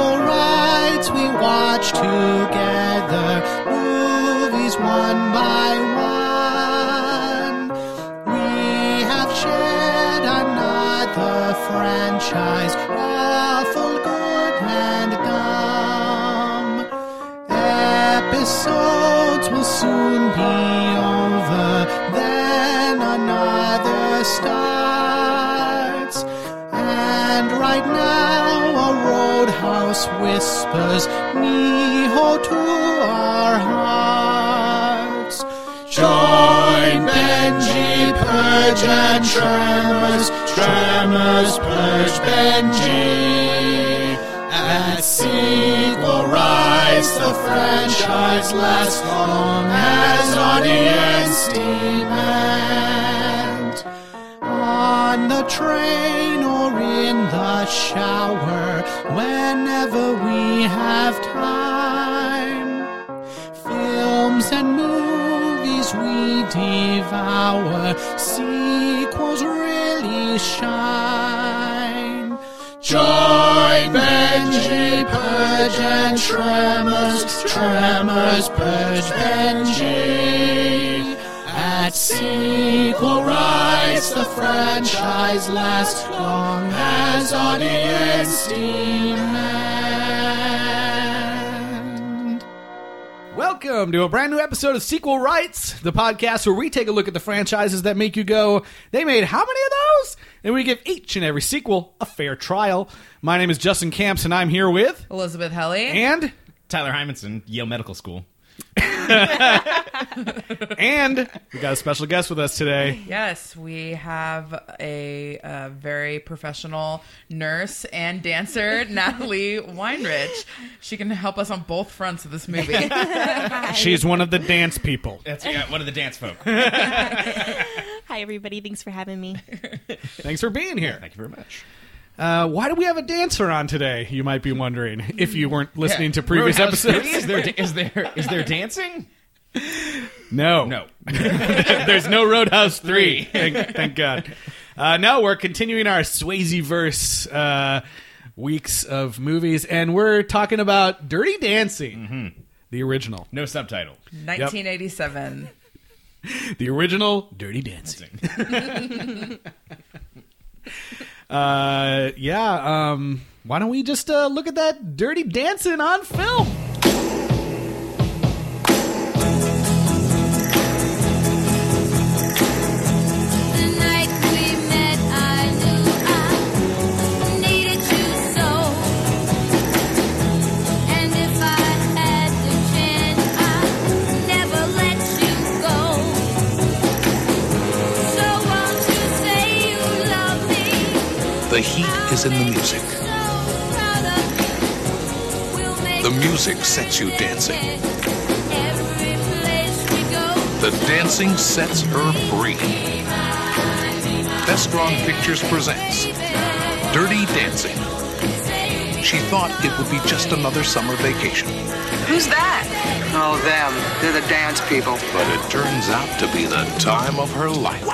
sequel rights we watch together, movies one by one. We have shared another franchise, awful good and dumb. Episodes will soon be over, then another starts. And right now, a roadhouse whispers, Neho to our hearts. Join Benji, Purge, and Tremors, Tremors, Purge, Benji. At sequel rise, the franchise lasts long as audience demand. On the train or in the shower, whenever we have time. Films and movies we devour, sequels really shine. Join Benji, Purge, and Tremors, Tremors, Purge, Benji. At sequel rights, the franchise lasts long as audience demand. Welcome to a brand new episode of Sequel Rights, the podcast where we take a look at the franchises that make you go, they made how many of those? And we give each and every sequel a fair trial. My name is Justin Camps, and I'm here with, Elizabeth Helly. and, Tyler Hymanson, Yale Medical School. and we got a special guest with us today. yes, we have a, uh very professional nurse and dancer, Natalie Weinrich. She can help us on both fronts of this movie. She's one of the dance people. That's yeah, one of the dance folk. Hi, everybody. Thanks for having me. Thanks for being here. Thank you very much. Uh, why do we have a dancer on today? You might be wondering if you weren't listening to previous Roadhouse episodes. Is there is there is there dancing? No, No. There's no Roadhouse 3. thank, thank God. Uh, no, we're continuing our Swayze verse uh, weeks of movies, and we're talking about Dirty Dancing, the original. No subtitle. 1987. The original Dirty Dancing. uh, yeah, um, why don't we just uh, look at that Dirty Dancing on film? The heat is in the music. So proud of you. We'll make The music sets you dancing. every place we go. The dancing sets her free. Vestron Pictures presents Dirty Dancing. She thought it would be just another summer vacation, Who's that? Oh, them. They're the dance people. but it turns out to be the time of her life.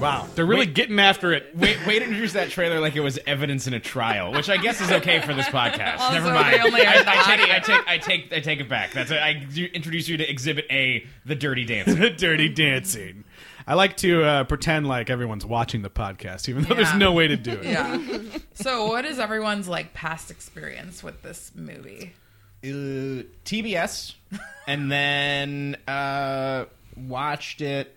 Wow, they're really Wait. getting after it. Wait, wait to introduce that trailer like it was evidence in a trial, which I guess is okay for this podcast. Also, Never they mind. only I, have the I take. I take, I take, I take it back. That's a, I do introduce you to Exhibit A, the Dirty Dancing. the Dirty Dancing. I like to uh, pretend like everyone's watching the podcast, even though there's Yeah. no way to do it. Yeah. So, what is everyone's like past experience with this movie? uh, TBS, and then uh, watched it.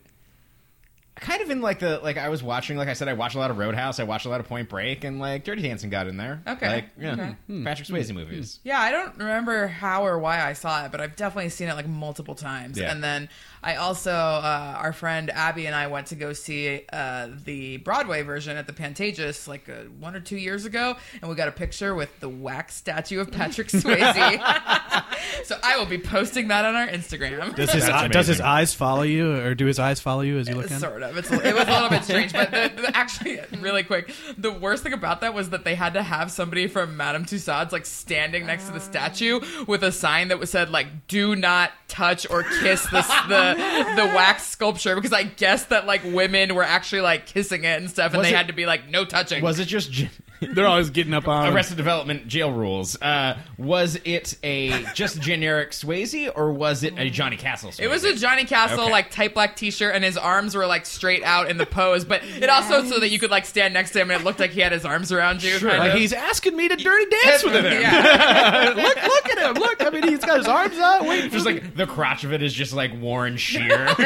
Kind of in like the like I was watching, like I said, I watched a lot of Roadhouse, I watched a lot of Point Break, and like Dirty Dancing got in there. Okay, like yeah, okay. Hmm. Patrick Swayze movies. Yeah, I don't remember how or why I saw it, but I've definitely seen it like multiple times. Yeah. And then I also, uh, our friend Abby and I went to go see uh, the Broadway version at the Pantages like uh, one or two years ago, and we got a picture with the wax statue of Patrick Swayze. so I will be posting that on our Instagram. Does his, That's does his eyes follow you, or do his eyes follow you as you look at? Sort of. It's, it was a little bit strange, but the, the, actually, really quick, the worst thing about that was that they had to have somebody from Madame Tussauds like standing next to the statue with a sign that was said like "Do not touch or kiss this the the wax sculpture," because I guess that like women were actually like kissing it and stuff, and Was they it- had to be like no touching. Was it just gen- They're always getting up on. Arrested Development jail rules. Uh, was it a just generic Swayze or was it a Johnny Castle? Swayze? It was a Johnny Castle Okay. like tight black T-shirt, and his arms were like straight out in the pose. But it also so that you could like stand next to him, and it looked like he had his arms around you. kind Like of. he's asking me to dirty dance with him. yeah. look, look at him. Look, I mean, he's got his arms out. Wait, Just like the crotch of it is just like worn sheer.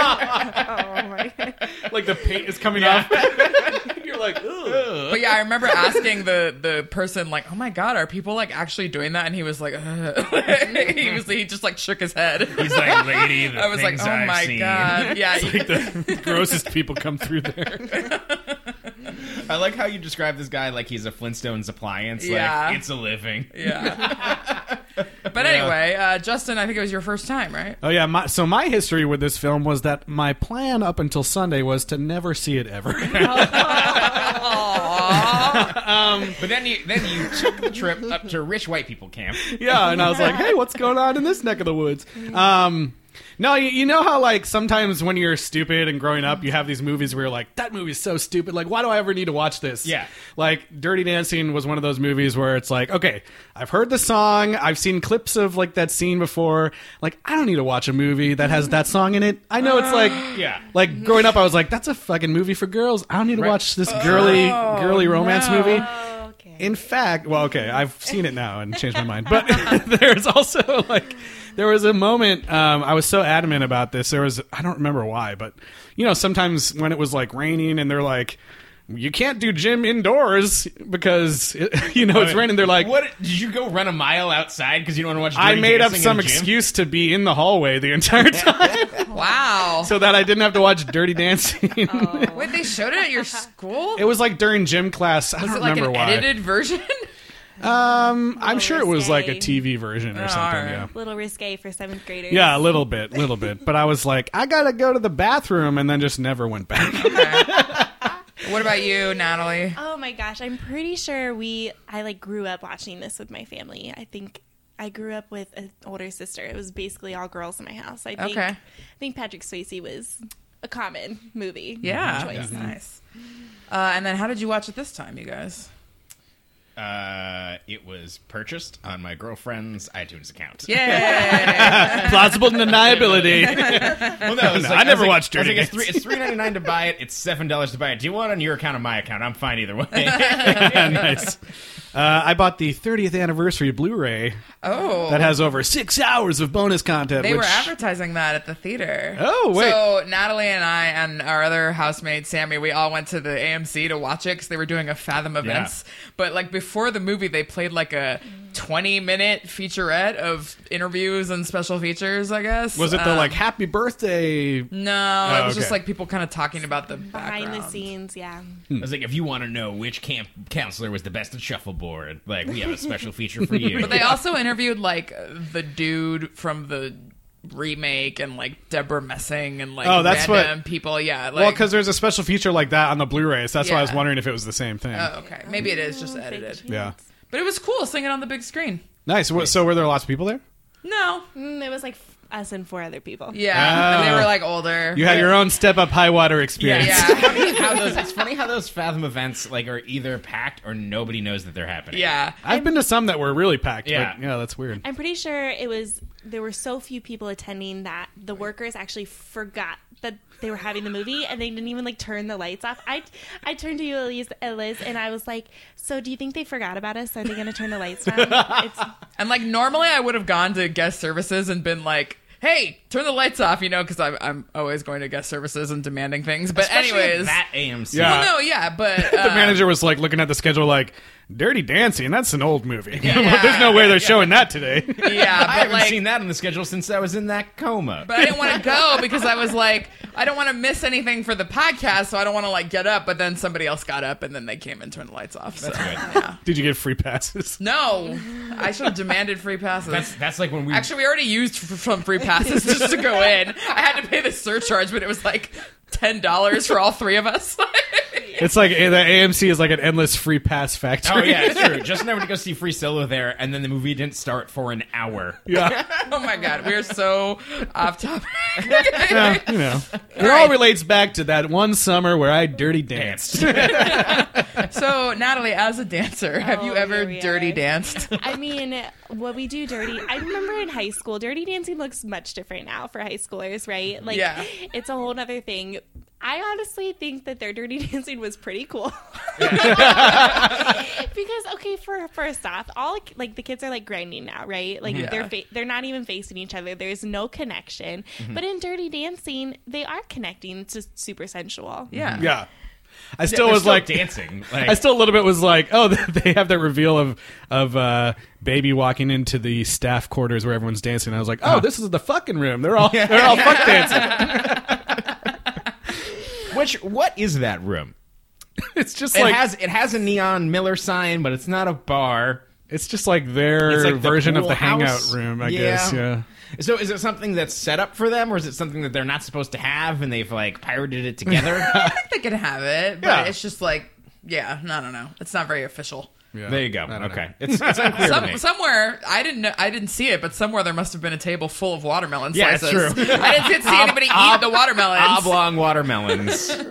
Oh my god. like the paint is coming off. You're like, Ugh. But yeah, I remember asking the the person like, "Oh my god, are people like actually doing that?" And he was like, Ugh. he was he just like shook his head. He's like, lady, the I was like, "Oh I've my seen." god, yeah." like the grossest people come through there. I like how you describe this guy like he's a Flintstones appliance. Yeah. Like, it's a living. yeah. but anyway, uh, Justin, I think it was your first time, right? Oh yeah, my, so my history with this film was that my plan up until Sunday was to never see it ever. But then you then you took the trip up to rich white people camp. yeah, and I was like, hey, what's going on in this neck of the woods? Um, no, you, you know how like sometimes when you're stupid and growing up, you have these movies where you're like, that movie's so stupid. Like, why do I ever need to watch this? Yeah. Like Dirty Dancing was one of those movies where it's like, okay, I've heard the song, I've seen clips of like that scene before. Like, I don't need to watch a movie that has that song in it. I know it's like, Yeah. like growing up, I was like, that's a fucking movie for girls. I don't need to Right. watch this girly, oh, girly romance no. movie. In fact, well, okay, I've seen it now and changed my mind. But there's also like there was a moment um, I was so adamant about this. There was I don't remember why, but you know sometimes when it was like raining and they're like. You can't do gym indoors because it, you know it's raining. They're like, what did you go run a mile outside because you don't want to watch? I made up some excuse to be in the hallway the entire time Wow. so that I didn't have to watch Dirty Dancing. Wait, they showed it at your school? It was like during gym class. I was don't it like remember an why. edited version? Um, I'm Little sure it was like a. TV version or Oh, something. alright. Yeah. little risque for seventh graders. Yeah, a little bit, little bit. But I was like, I gotta go to the bathroom, and then just never went back. What about you, Natalie? Oh my gosh, I'm pretty sure we I like grew up watching this with my family. I think I grew up with an older sister. It was basically all girls in my house. I think Okay. I think Patrick Swayze was a common movie. Yeah, choice. nice. Uh, and then how did you watch it this time, you guys? Uh, it was purchased on my girlfriend's iTunes account. Yeah. Plausible deniability. Well, no, it's No, like- I never was like- watched I was Dirty like, it's three, Dancing. it's three ninety nine to buy it. It's seven dollars to buy it. Do you want it on your account or my account? I'm fine either way. nice. Uh, I bought the 30th anniversary Blu-ray oh. that has over six hours of bonus content. They which, were advertising that at the theater. Oh, wait. So Natalie and I and our other housemate Sammy, we all went to the AMC to watch it because they were doing a Fathom events. But like before the movie, they played like a twenty-minute featurette of interviews and special features. I guess Was it the Um, like Happy Birthday? No, Oh, it was just like people kind of talking about the Behind the scenes, yeah. I was like, if you want to know which camp counselor was the best at shuffleboard, like we have a special feature for you. But they also interviewed like the dude from the remake and like Debra Messing and like Oh, that's what- random people. Yeah, like, well, because there's a special feature like that on the Blu-ray, so that's why I was wondering if it was the same thing. Oh, okay. Maybe it is just Oh, edited. Yeah. But it was cool seeing it on the big screen. Nice. What- So were there lots of people there? No. Mm, it was like us and four other people. Yeah. And they Oh. were like older. You had your own step up high water Yeah. experience. Yeah. how those, it's funny how those Fathom events like are either packed or nobody knows that they're happening. yeah. I've been to some that were really packed. Yeah. But yeah, that's weird. I'm pretty sure it was there were so few people attending that the workers actually forgot that they were having the movie and they didn't even like turn the lights off. I I turned to you, Elise, Liz, and I was like, "So do you think they forgot about us? Are they going to turn the lights down?" It's, And like normally I would have gone to guest services and been like, "Hey, turn the lights off," you know, because I'm I'm always going to guest services and demanding things. But Especially anyways, that AMC. Yeah. well, no, yeah, but the uh, manager was like looking at the schedule like Dirty Dancing, that's an old movie. Yeah. There's no way they're showing that today. yeah, I haven't like. seen that on the schedule since I was in that coma. but I didn't want to go because I was like, I don't want to miss anything for the podcast, so I don't want to like get up. But then somebody else got up, and then they came and turned the lights off. So, yeah. Did you get free passes? No, I should have demanded free passes. that's that's like when we Actually, we already used f- some free passes just to go in. I had to pay the surcharge, but it was like ten dollars for all three of us. It's like eh, the AMC is like an endless free pass factory. Oh yeah, it's true. Just never to go see Free Solo there, and then the movie didn't start for an hour. yeah. Oh my god, we're so off topic. Yeah, you know, it all relates back to that one summer where I dirty danced. so, Natalie, as a dancer, have you Oh, ever dirty are. danced? I mean, what we do dirty. I remember in high school, dirty dancing looks much different now for high schoolers, right? Like, Yeah. it's a whole other thing. I honestly think that their dirty dancing was pretty cool. because okay, for first off, all like the kids are like grinding now, right? Like Yeah. they're fa- they're not even facing each other. There's no connection. Mm-hmm. But in dirty dancing, they are connecting. It's just super sensual. Yeah. Mm-hmm. yeah. I still They're was like dancing. Like, I still a little bit was like, oh, they have that reveal of of uh, baby walking into the staff quarters where everyone's dancing. I was like, oh, uh-huh. this is the fucking room. They're all they're all fuck dancing. Which what is that room? It's just It like has it has a neon Miller sign, but it's not a bar. it's just like their It's like the version of pool the hangout room. I Yeah. guess. Yeah. So is it something that's set up for them, or is it something that they're not supposed to have and they've like pirated it together? I think they can have it, but Yeah. it's just like, yeah, I don't know. It's not very official. Yeah. there you go. Okay, know. it's, it's unclear to me. somewhere I didn't know, I didn't see it, but somewhere there must have been a table full of watermelon Yeah, it's slices. true. I didn't see anybody eat the watermelons. Oblong watermelons.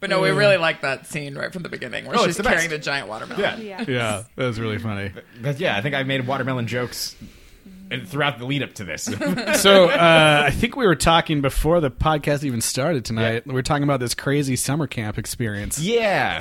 But no, we really like that scene right from the beginning where Oh, she's it's the best. carrying the giant watermelon. yeah. Yeah. Yeah, that was really funny. But yeah, I think I made watermelon jokes throughout the lead up to this. So uh, I think we were talking before the podcast even started tonight. We were talking about this crazy summer camp experience. yeah.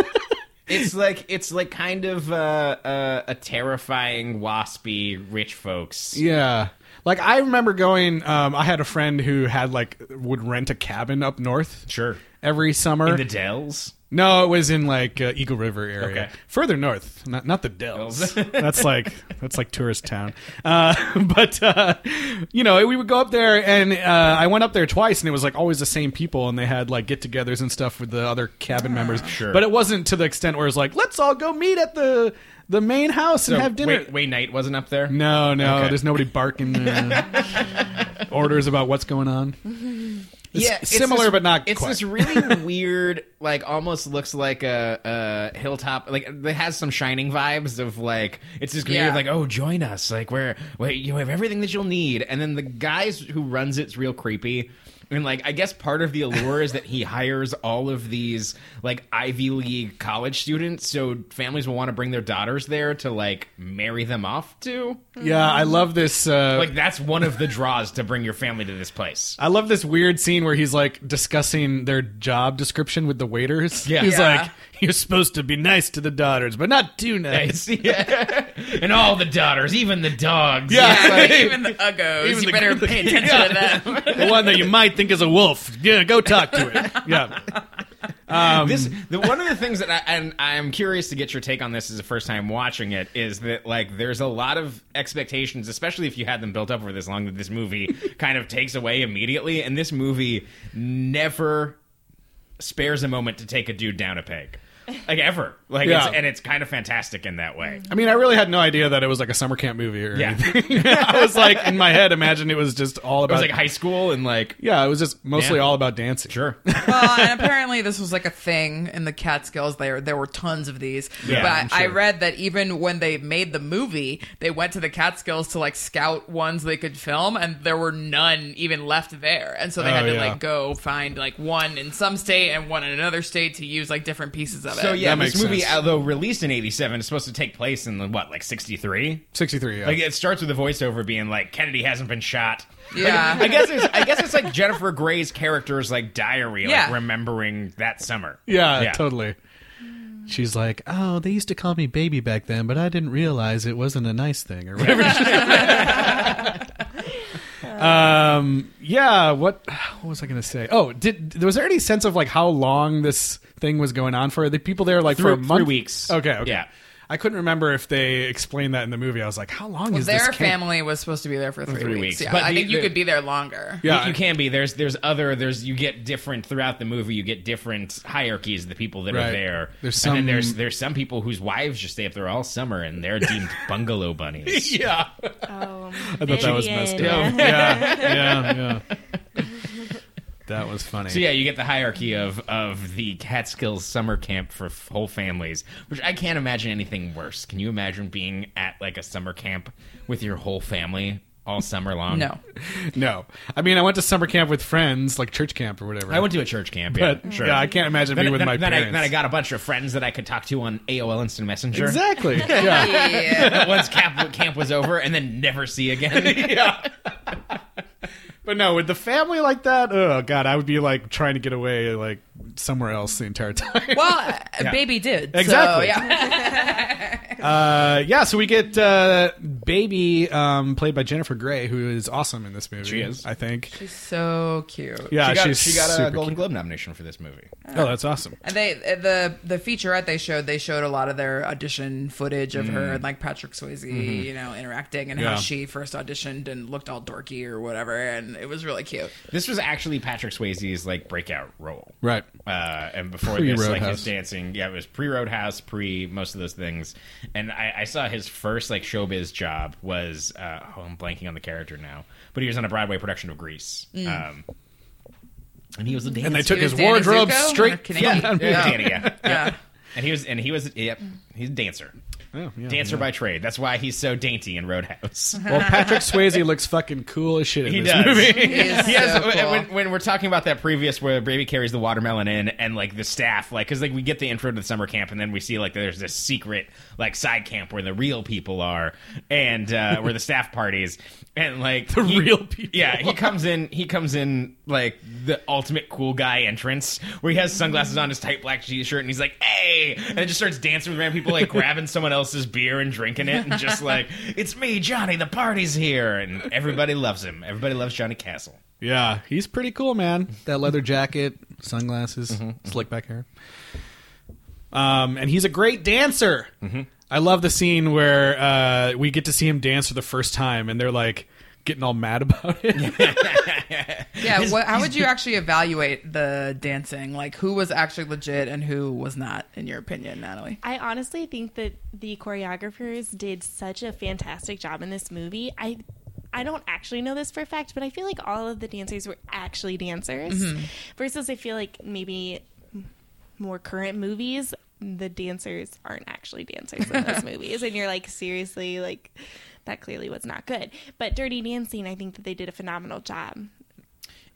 It's like it's like kind of uh, uh, a terrifying, waspy, rich folks. Yeah. Like I remember going. Um, I had a friend who had like would rent a cabin up north Sure. every summer. In the Dells. No, it was in like uh, Eagle River area, Okay. further north, not not the Dells. That's like that's like tourist town. Uh, but uh, you know, we would go up there, and uh, I went up there twice, and it was like always the same people, and they had like get-togethers and stuff with the other cabin members. Sure. but it wasn't to the extent where it's like, let's all go meet at the the main house and have dinner. Wait, Wayne Knight wasn't up there. No, no, Okay. there's nobody barking uh, orders about what's going on. It's yeah, it's similar this- but not It's quite. this really weird, like almost looks like a, a hilltop. Like it has some shining vibes of like it's this community Yeah. like, oh, join us. Like where, where you have everything that you'll need. And then the guys who runs it's real creepy. And like I guess part of the allure is that he hires all of these like Ivy League college students, so families will want to bring their daughters there to like marry them off to. Yeah, I love this. Uh, Like that's one of the draws to bring your family to this place. I love this weird scene where he's like discussing their job description with the waiters. Yeah. he's Yeah. like, "You're supposed to be nice to the daughters, but not too nice." yeah. and all the daughters, even the dogs. Yeah. Yeah, Like, even the uggos. even you the- better the- pay attention to them. the one that you might think is a wolf. Yeah, go talk to it. Yeah, um, this the one of the things that I and I'm curious to get your take on this as the first time watching it is that like there's a lot of expectations, especially if you had them built up for this long, that this movie kind of takes away immediately, and this movie never spares a moment to take a dude down a peg. Like ever, like Yeah. it's, and it's kind of fantastic in that way. I mean, I really had no idea that it was like a summer camp movie or Yeah. anything. I was like in my head, imagine it was just all It about was like high school and like Yeah, it was just mostly Yeah. all about dancing. sure, well, and apparently this was like a thing in the Catskills. There, there were tons of these. Yeah, but I'm I read that even when they made the movie, they went to the Catskills to like scout ones they could film, and there were none even left there. And so they Oh, had to yeah. like go find like one in some state and one in another state to use like different pieces of it. so yeah, That this makes movie, although uh, released in '87, is supposed to take place in the, what like '63. 63, yeah. Like it starts with a voiceover being like Kennedy hasn't been shot. Yeah. Like, I guess it's I guess it's like Jennifer Grey's character's like diary, like remembering that summer. yeah, Yeah. totally. She's like, oh, they used to call me baby back then, but I didn't realize it wasn't a nice thing or whatever. um, yeah. What? What was I going to say? Oh, did there was there any sense of like how long this thing was going on for? Are the people there like for a Three- month? three weeks. Okay. Okay. Yeah. I couldn't remember if they explained that in the movie. I was like, how long Well, is this? their camp? family was supposed to be there for three, three weeks. weeks. Yeah, But I the- think you the- could be there longer. Yeah. You, you can be. There's there's other there's you get different throughout the movie. You get different hierarchies of the people that Right. are there. There's and then some- there's there's some people whose wives just stay up there all summer and they're deemed bungalow bunnies. Yeah. Oh, I thought that was messed Vivian. up. Yeah. Yeah. Yeah. That was funny. So yeah, you get the hierarchy of of the Catskills summer camp for f- whole families, which I can't imagine anything worse. Can you imagine being at like a summer camp with your whole family all summer long? No. No, I mean I went to summer camp with friends, like church camp or whatever. I went to a church camp. Yeah, but sure. yeah, I can't imagine Then, being with then- my then I, parents. then I got a bunch of friends that I could talk to on AOL Instant Messenger. exactly. Yeah. Yeah. Once camp camp was over, and then never see again. yeah. But no, with the family like that, oh god, I would be like trying to get away like somewhere else the entire time. Well, uh, baby did. Exactly. So, yeah. Uh, yeah, so we get uh, baby um, played by Jennifer Grey, who is awesome in this movie. She is. I think. She's so cute. Yeah, she got, she's she got a super Golden cute. Globe nomination for this movie. Oh, that's awesome. And they the the featurette they showed they showed a lot of their audition footage of her and like Patrick Swayze, you know, interacting and Yeah. how she first auditioned and looked all dorky or whatever, and it was really cute. This was actually Patrick Swayze's like breakout role. Right. Uh, and before Pre this, like Roadhouse. his dancing, yeah, it was pre Roadhouse, pre most of those things. And I, I saw his first like showbiz job was uh, oh, I'm blanking on the character now, but he was on a Broadway production of Grease. Um, and he was a dancer. And they took his Danny wardrobe Zuko? straight Or from Kenickie? that yeah, Danny, yeah. Yeah. And he was, and he was, yep, he's a dancer, Oh, yeah, dancer yeah. by trade. That's why he's so dainty in Roadhouse. Well, Patrick Swayze looks fucking cool as shit in He this does. movie. He is He has, so cool. when, when we're talking about that previous where baby carries the watermelon in and like the staff like because like we get the intro to the summer camp and then we see like there's this secret like side camp where the real people are and uh where the staff parties and like the real people yeah he comes in he comes in like the ultimate cool guy entrance where he has sunglasses on his tight black t-shirt and he's like hey and then just starts dancing with random people like grabbing someone else's beer and drinking it and just like it's me johnny the party's here and everybody loves him everybody loves johnny castle Yeah, he's pretty cool, man. That leather jacket, sunglasses, Mm-hmm, slick back hair. Um, and he's a great dancer. Mm-hmm. I love the scene where uh, we get to see him dance for the first time, and they're like getting all mad about it. Yeah, what, how would you actually evaluate the dancing? Like, who was actually legit and who was not, in your opinion, Natalie? I honestly think that the choreographers did such a fantastic job in this movie. I I don't actually know this for a fact, but I feel like all of the dancers were actually dancers. Mm-hmm. Versus I feel like maybe more current movies, the dancers aren't actually dancers in those movies. And you're like, seriously, like that clearly was not good. But Dirty Dancing, I think that they did a phenomenal job.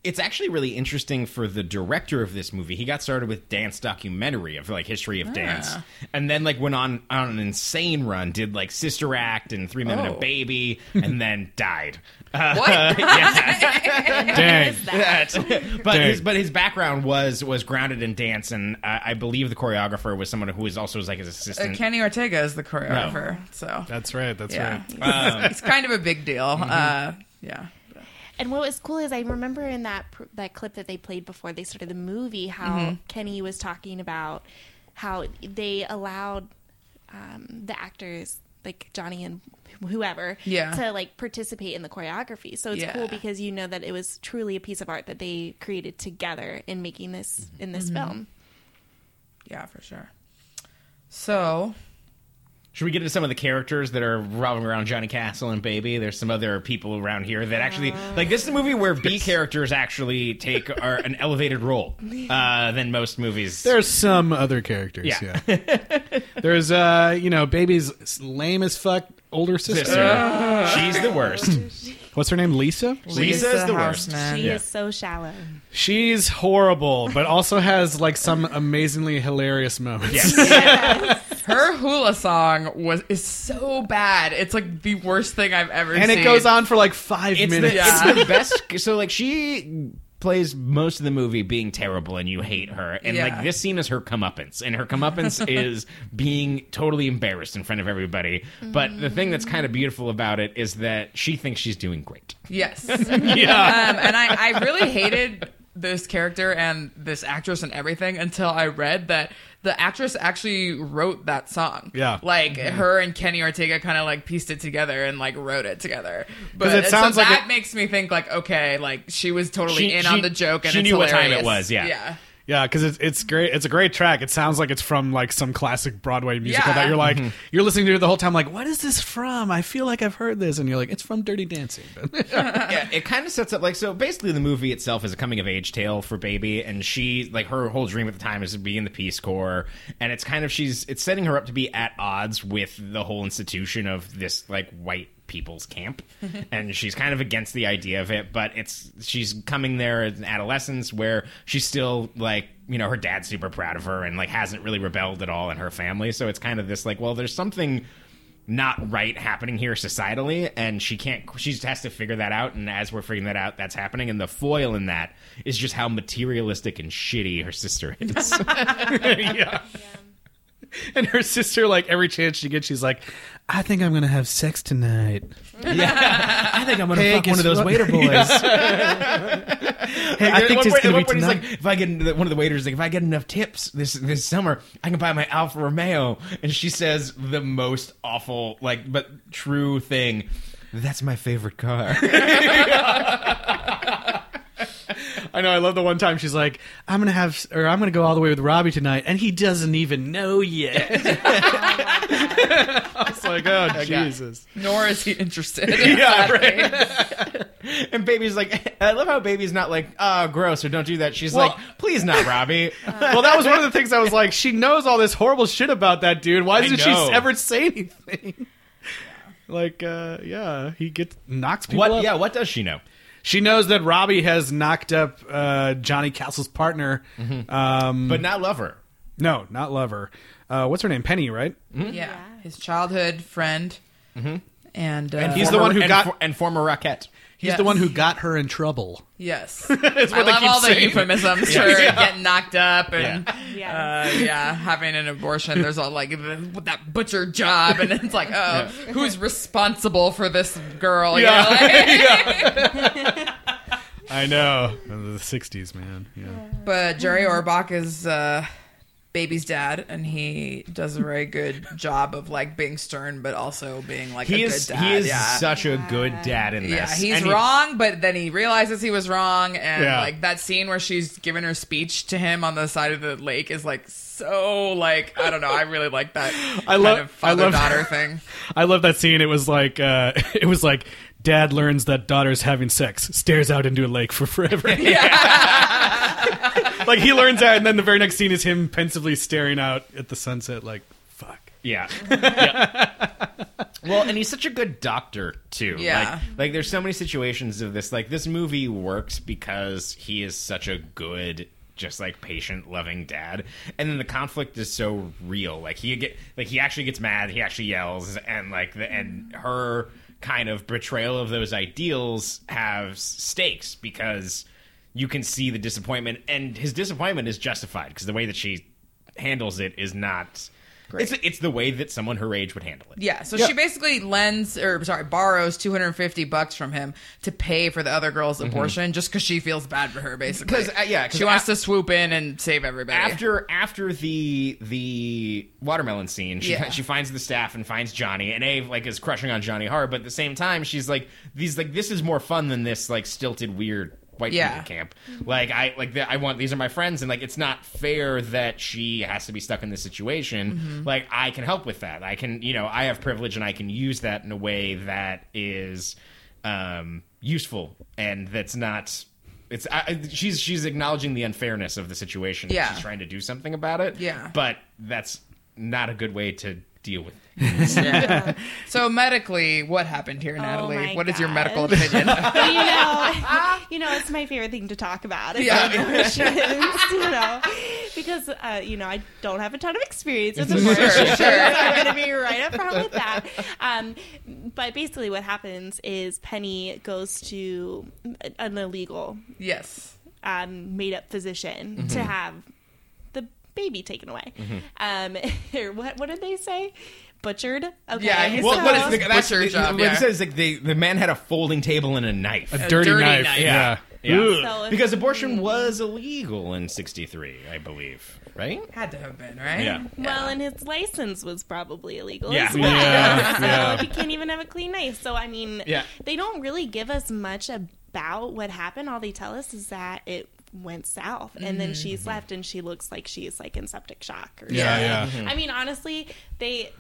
It's actually really interesting for the director of this movie. He got started with dance documentary of like history of dance, and then like went on on an insane run. Did like Sister Act and Three Men and Oh. a Baby, and then died. Uh, What? yeah, Dang. That- but Dang. his but his background was was grounded in dance, and I, I believe the choreographer was someone who was also like his Uh, assistant. Kenny Ortega is the choreographer, so That's right. That's yeah, right. it's kind of a big deal. Uh, yeah, And what was cool is I remember in that that clip that they played before they started the movie how Kenny was talking about how they allowed um, the actors like Johnny and whoever Yeah. to like participate in the choreography. So it's Yeah. cool because you know that it was truly a piece of art that they created together in making this in this film. yeah, for sure. So Should we get into some of the characters that are revolving around Johnny Castle and Baby? There's some other people around here that actually like this is a movie where B characters actually take are an elevated role uh, than most movies. There's some other characters. Yeah. Yeah. There's uh, you know, baby's lame as fuck older sister. Sister. She's the worst. What's her name? Lisa. Lisa's the worst. Houseman. She Yeah. is so shallow. She's horrible, but also has like some amazingly hilarious moments. Yes. Her hula song was is so bad. It's like the worst thing I've ever seen. And seen. it goes on for like five it's, the, minutes. Yeah. it's the best. So like she plays most of the movie being terrible and you hate her and Yeah. like this scene is her comeuppance and her comeuppance is being totally embarrassed in front of everybody but the thing that's kind of beautiful about it is that she thinks she's doing great Yes. yeah. um, and I, I really hated this character and this actress and everything until I read that the actress actually wrote that song. Yeah. Like mm-hmm. her and Kenny Ortega kind of like pieced it together and like wrote it together. But it sounds so like that it- makes me think like, okay, like she was totally She- in she- on the joke and she it's knew what time it was, yeah. Yeah. Yeah, because it's it's great. It's a great track. It sounds like it's from like some classic Broadway musical Yeah. that you're like Mm-hmm. you're listening to it the whole time. Like, what is this from? I feel like I've heard this, and you're like, it's from Dirty Dancing. yeah, it kind of sets up like so. Basically, the movie itself is a coming of age tale for Baby, and she like her whole dream at the time is to be in the Peace Corps, and it's kind of she's it's setting her up to be at odds with the whole institution of this like white people's camp. And she's kind of against the idea of it but it's she's coming there as an adolescence where she's still like you know her dad's super proud of her and like hasn't really rebelled at all in her family. So it's kind of this like well there's something not right happening here societally and she can't she just has to figure that out. And as we're figuring that out that's happening. And the foil in that is just how materialistic and shitty her sister is. Yeah. And her sister, like every chance she gets, she's like, "I think I'm gonna have sex tonight." Yeah, I think i'm gonna Hey, fuck one guess of those what? waiter boys Hey, I think it's gonna be he's tonight. like, if I get into one of the waiters like, if I get enough tips this this summer, I can buy my Alfa Romeo. And she says the most awful, like, but true thing. That's my favorite car. I know. I love the one time she's like, "I'm gonna have," or "I'm gonna go all the way with Robbie tonight," and he doesn't even know yet. I was like, "Oh Jesus!" Nor is he interested. Yeah, right. and baby's like, I love how baby's not like, oh, gross, or don't do that. She's Well- like, please not, Robbie. Well, that was one of the things I was like, she knows all this horrible shit about that dude. Why doesn't she know. ever say anything? Like, uh, yeah, he gets knocks people what? up. Yeah, what does she know? She knows that Robbie has knocked up uh, Johnny Castle's partner. Um, But not lover. no, not lover. Uh, what's her name? Penny, right? yeah. His childhood friend. And, uh, He's the one who and got- for- and former Rockette. He's Yes. the one who got her in trouble. Yes. what I they love keep all the euphemisms for getting knocked up and Yeah. uh, yeah, having an abortion. There's all like the, that butcher job, and it's like, oh, who's responsible for this girl? You know, like- I know. The '60s, man. Yeah. but Jerry Orbach is uh, baby's dad, and he does a very good job of like being stern, but also being like He a is good dad. he is yeah. such a good dad in this. Yeah, he's And he- wrong, but then he realizes he was wrong, and Yeah. like that scene where she's giving her speech to him on the side of the lake is like so like I don't know. I really like that I kind love- of I love- father daughter thing. I love that scene. It was like uh, it was like dad learns that daughter's having sex, stares out into a lake for forever. like he learns that, and then the very next scene is him pensively staring out at the sunset, like fuck. Yeah. Yeah. well, and he's such a good doctor too. Yeah. Like, like there's so many situations of this. Like this movie works because he is such a good, just like patient, loving dad. And then the conflict is so real. Like he get like he actually gets mad. He actually yells, and like the and her kind of betrayal of those ideals have stakes because you can see the disappointment, and his disappointment is justified because the way that she handles it is not. It's it's the way that someone her age would handle it. Yeah, so she basically lends or sorry borrows 250 bucks from him to pay for the other girl's abortion just because she feels bad for her basically. 'Cause, uh, yeah, 'cause she wants a- to swoop in and save everybody. After after the the watermelon scene, she Yeah. she finds the staff and finds Johnny, and Ave like is crushing on Johnny hard, but at the same time, she's like these like this is more fun than this like stilted weird white Yeah. people camp. Like I like the, I want these are my friends, and like it's not fair that she has to be stuck in this situation. Mm-hmm. Like I can help with that. I can you know I have privilege, and I can use that in a way that is um, useful and that's not. It's I, she's she's acknowledging the unfairness of the situation. Yeah. she's trying to do something about it. Yeah. but that's not a good way to deal with. so medically, what happened here, Natalie? my What is your medical opinion? Well, you know, you know, it's my favorite thing to talk about. Yeah. abortions, you know, because uh, you know I don't have a ton of experience with Sure, abortions. sure. I'm going to be right up front with that. Um, but basically, what happens is Penny goes to an illegal, yes. um, made-up physician to have the baby taken away. Um, or what? What did they say? Butchered. Okay. Yeah, Well, So- what is the, that's Butcher the, job, what yeah. it says like they, the man had a folding table and a knife. A dirty, dirty knife. knife. Yeah. Yeah. Ugh. So because abortion was illegal in '63, I believe. Right? Had to have been right. Yeah. Well, and his license was probably illegal Yeah. as well. Yeah, so yeah. he can't even have a clean knife. So I mean, Yeah. they don't really give us much about what happened. All they tell us is that it went south and then mm-hmm. she's mm-hmm. left and she looks like she's like in septic shock or Yeah, something. yeah. Mm-hmm. I mean, honestly, they.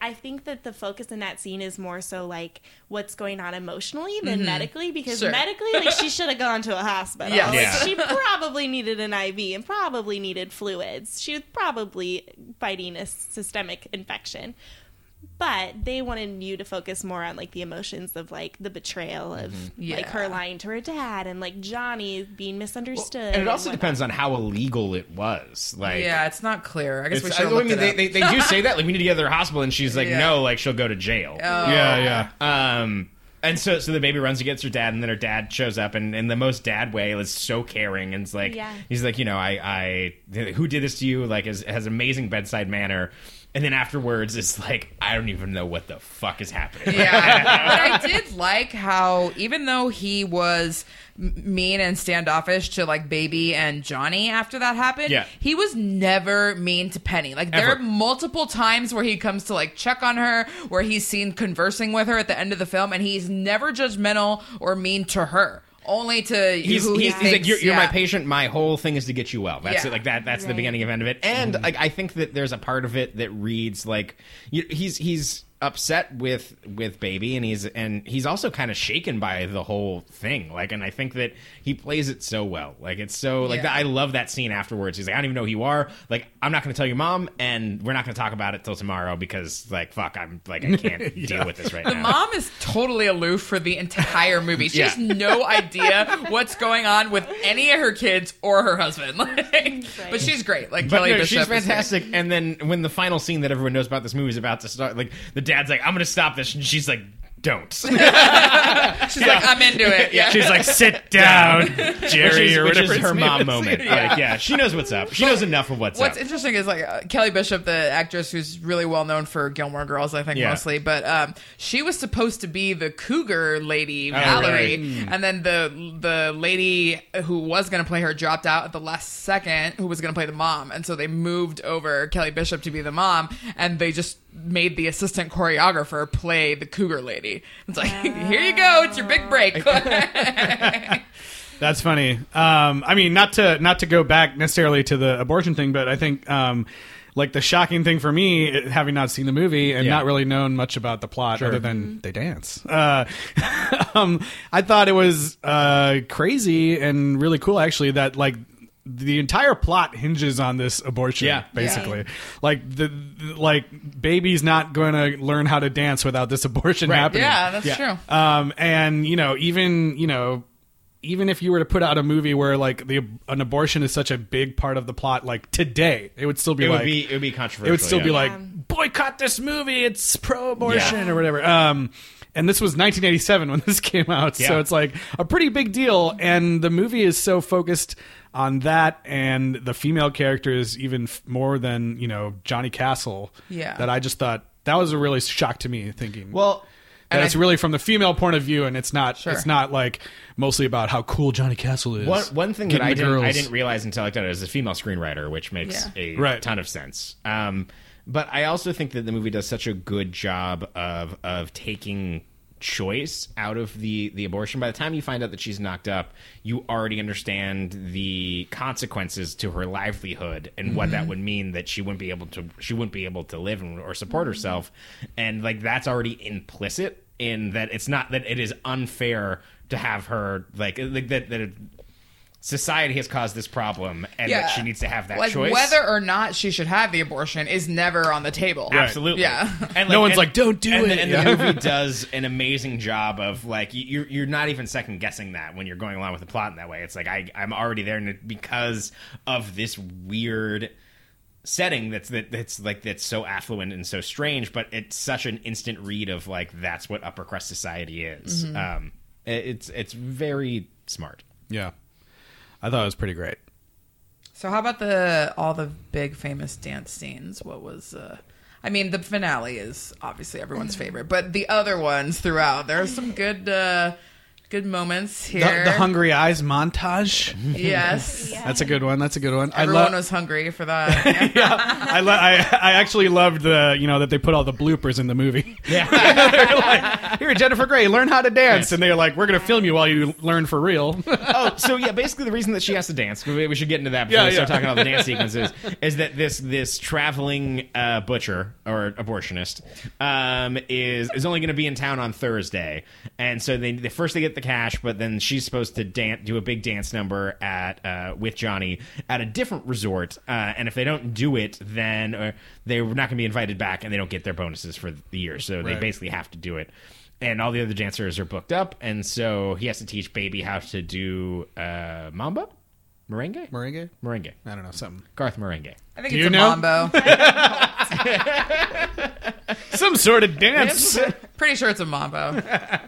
I think that the focus in that scene is more so like what's going on emotionally than medically because Sure. medically, like she should have gone to a hospital. Yes. Like, Yeah. she probably needed an IV and probably needed fluids. She was probably fighting a systemic infection. But they wanted you to focus more on like the emotions of like the betrayal of Yeah. like her lying to her dad and like Johnny being misunderstood. and it also whatnot. depends on how illegal it was. Like, yeah, it's not clear. I guess we It's, should. I have mean, looked they, it they, up. they do say that like we need to get to the hospital, and she's like, Yeah. no, like she'll go to jail. Oh. Yeah, yeah. Um, and so, so the baby runs against her dad, and then her dad shows up, and in the most dad way, is so caring, and it's like, Yeah. he's like, you know, I, I, who did this to you? Like, has, has amazing bedside manner, and then afterwards, it's like, I don't even know what the fuck is happening. Yeah, but I did like how even though he was mean and standoffish to like Baby and Johnny after that happened, Yeah. he was never mean to Penny. Like there Ever. are multiple times where he comes to like check on her, where he's seen conversing with her at the end of the film, and he's never judgmental or mean to her. Only to He's, who he he's, he's like, you're, you're my patient. My whole thing is to get you well. That's Yeah. it. Like that. That's the beginning of end of it. And mm-hmm. like, I think that there's a part of it that reads like you, he's he's upset with with baby, and he's and he's also kind of shaken by the whole thing. Like, and I think that he plays it so well. Like, it's so like Yeah. that. I love that scene afterwards. He's like, I don't even know who you are. Like, I'm not going to tell your mom, and we're not going to talk about it till tomorrow because like, fuck, I'm like, I can't deal with this right The now. The mom is totally aloof for the entire movie. She Yeah. has no idea what's going on with any of her kids or her husband. Like, But she's great. Like But Kelly no, she's fantastic. And then when the final scene that everyone knows about this movie is about to start, like the dad's like, "I'm to stop this," and she's like, "Don't." She's like, I'm into it. Yeah. She's like, sit down, which Jerry, is, or which whatever is her mom moment. Yeah. Like, yeah, she knows what's up. She knows enough of what's, What's up. What's interesting is like uh, Kelly Bishop, the actress who's really well known for Gilmore Girls, I think Yeah. mostly, but um, she was supposed to be the cougar lady, Oh, Valerie, really? and then the the lady who was going to play her dropped out at the last second, who was going to play the mom, and so they moved over Kelly Bishop to be the mom, and they just made the assistant choreographer play the cougar lady. It's like, here you go, it's your big break. That's funny. Um, I mean, not to not to go back necessarily to the abortion thing, but I think um, like the shocking thing for me, it- having not seen the movie and Yeah. not really known much about the plot other than they dance. Uh, um, I thought it was uh, crazy and really cool, actually. That like the entire plot hinges on this abortion. Yeah. basically. Like the, the- like baby's not going to learn how to dance without this abortion Right. happening. yeah, that's Yeah. true. Um, and you know, even you know, even if you were to put out a movie where like the an abortion is such a big part of the plot, like today, it would still be it like would be it would be controversial. it would still be yeah. like boycott this movie. It's pro-abortion Yeah. or whatever. Um, and this was 1987 when this came out, so it's like a pretty big deal. And the movie is so focused on that and the female character is even f- more than you know Johnny Castle. Yeah. that I just thought that was a really shock to me thinking. well. and and it's I- really from the female point of view, and it's not. Sure. It's not like mostly about how cool Johnny Castle is. One, one thing that I didn't, I didn't realize until I looked at it is a female screenwriter, which makes Yeah. a Right. ton of sense. Um, but I also think that the movie does such a good job of of taking choice out of the the abortion. By the time you find out that she's knocked up, you already understand the consequences to her livelihood and what that mm-hmm. would mean that she wouldn't be able to she wouldn't be able to live and, or support mm-hmm. herself, and like that's already implicit in that it's not that it is unfair to have her like like that that. It, Society has caused this problem, and that she needs to have that like choice. whether or not she should have the abortion is never on the table. Absolutely. Yeah. And No one's like, "Don't do and it." The, and Yeah. the movie does an amazing job of like you- you're you're not even second guessing that when you're going along with the plot in that way. It's like I I'm already there, and it- because of this weird setting that's that that's like that's so affluent and so strange, but it's such an instant read of like that's what upper crust society is. Mm-hmm. Um, it- it's it's very smart. Yeah, I thought it was pretty great. So how about the all the big famous dance scenes? What was uh I mean the finale is obviously everyone's favorite, but the other ones throughout, there are some good uh good moments The, here. the hungry eyes montage. Yes. That's a good one. That's a good one. Everyone I love. was hungry for that. I, lo- I I actually loved the you know that they put all the bloopers in the movie. Yeah. They're like, here, Jennifer Grey, learn how to dance, and they're like, we're gonna film you while you learn for real. oh, so yeah, basically the reason that she has to dance, we we should get into that before Yeah, we start yeah. talking about the dance sequences, is that this this traveling uh, butcher or abortionist um, is is only going to be in town on Thursday, and so they, they first they get the cash, but then she's supposed to dance, do a big dance number at uh, with Johnny at a different resort, uh, and if they don't do it, then uh, they're not going to be invited back, and they don't get their bonuses for the year, so they basically have to do it. And all the other dancers are booked up, and so he has to teach Baby how to do uh, mambo, merengue, Merengue? merengue, I don't know something. Garth merengue. I think Do it's you a know? mambo. Some sort of dance. Pretty sure it's a mambo.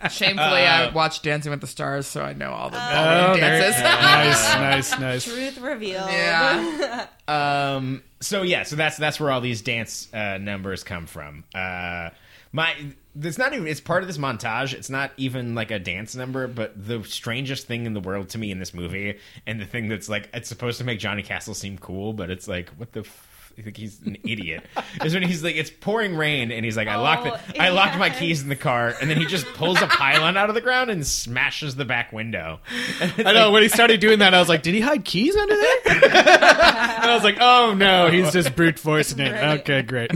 Shamefully, I watched Dancing with the Stars, so I know all the, all Oh, the there- dances. nice, nice, nice. Truth revealed. yeah. Um, so yeah, so that's that's where all these dance uh, numbers come from. Uh, my it's not even it's part of this montage. It's not even like a dance number, but the strangest thing in the world to me in this movie, and the thing that's like it's supposed to make Johnny Castle seem cool, but it's like what the. F- I think he's an idiot. is when he's like, it's pouring rain, and he's like, I locked Oh, the, I locked my keys in the car, and then he just pulls a pylon out of the ground and smashes the back window. I know when he started doing that, I was like, "Did he hide keys under there?" and I was like, "Oh no, he's just brute forcing it." Right. Okay, great.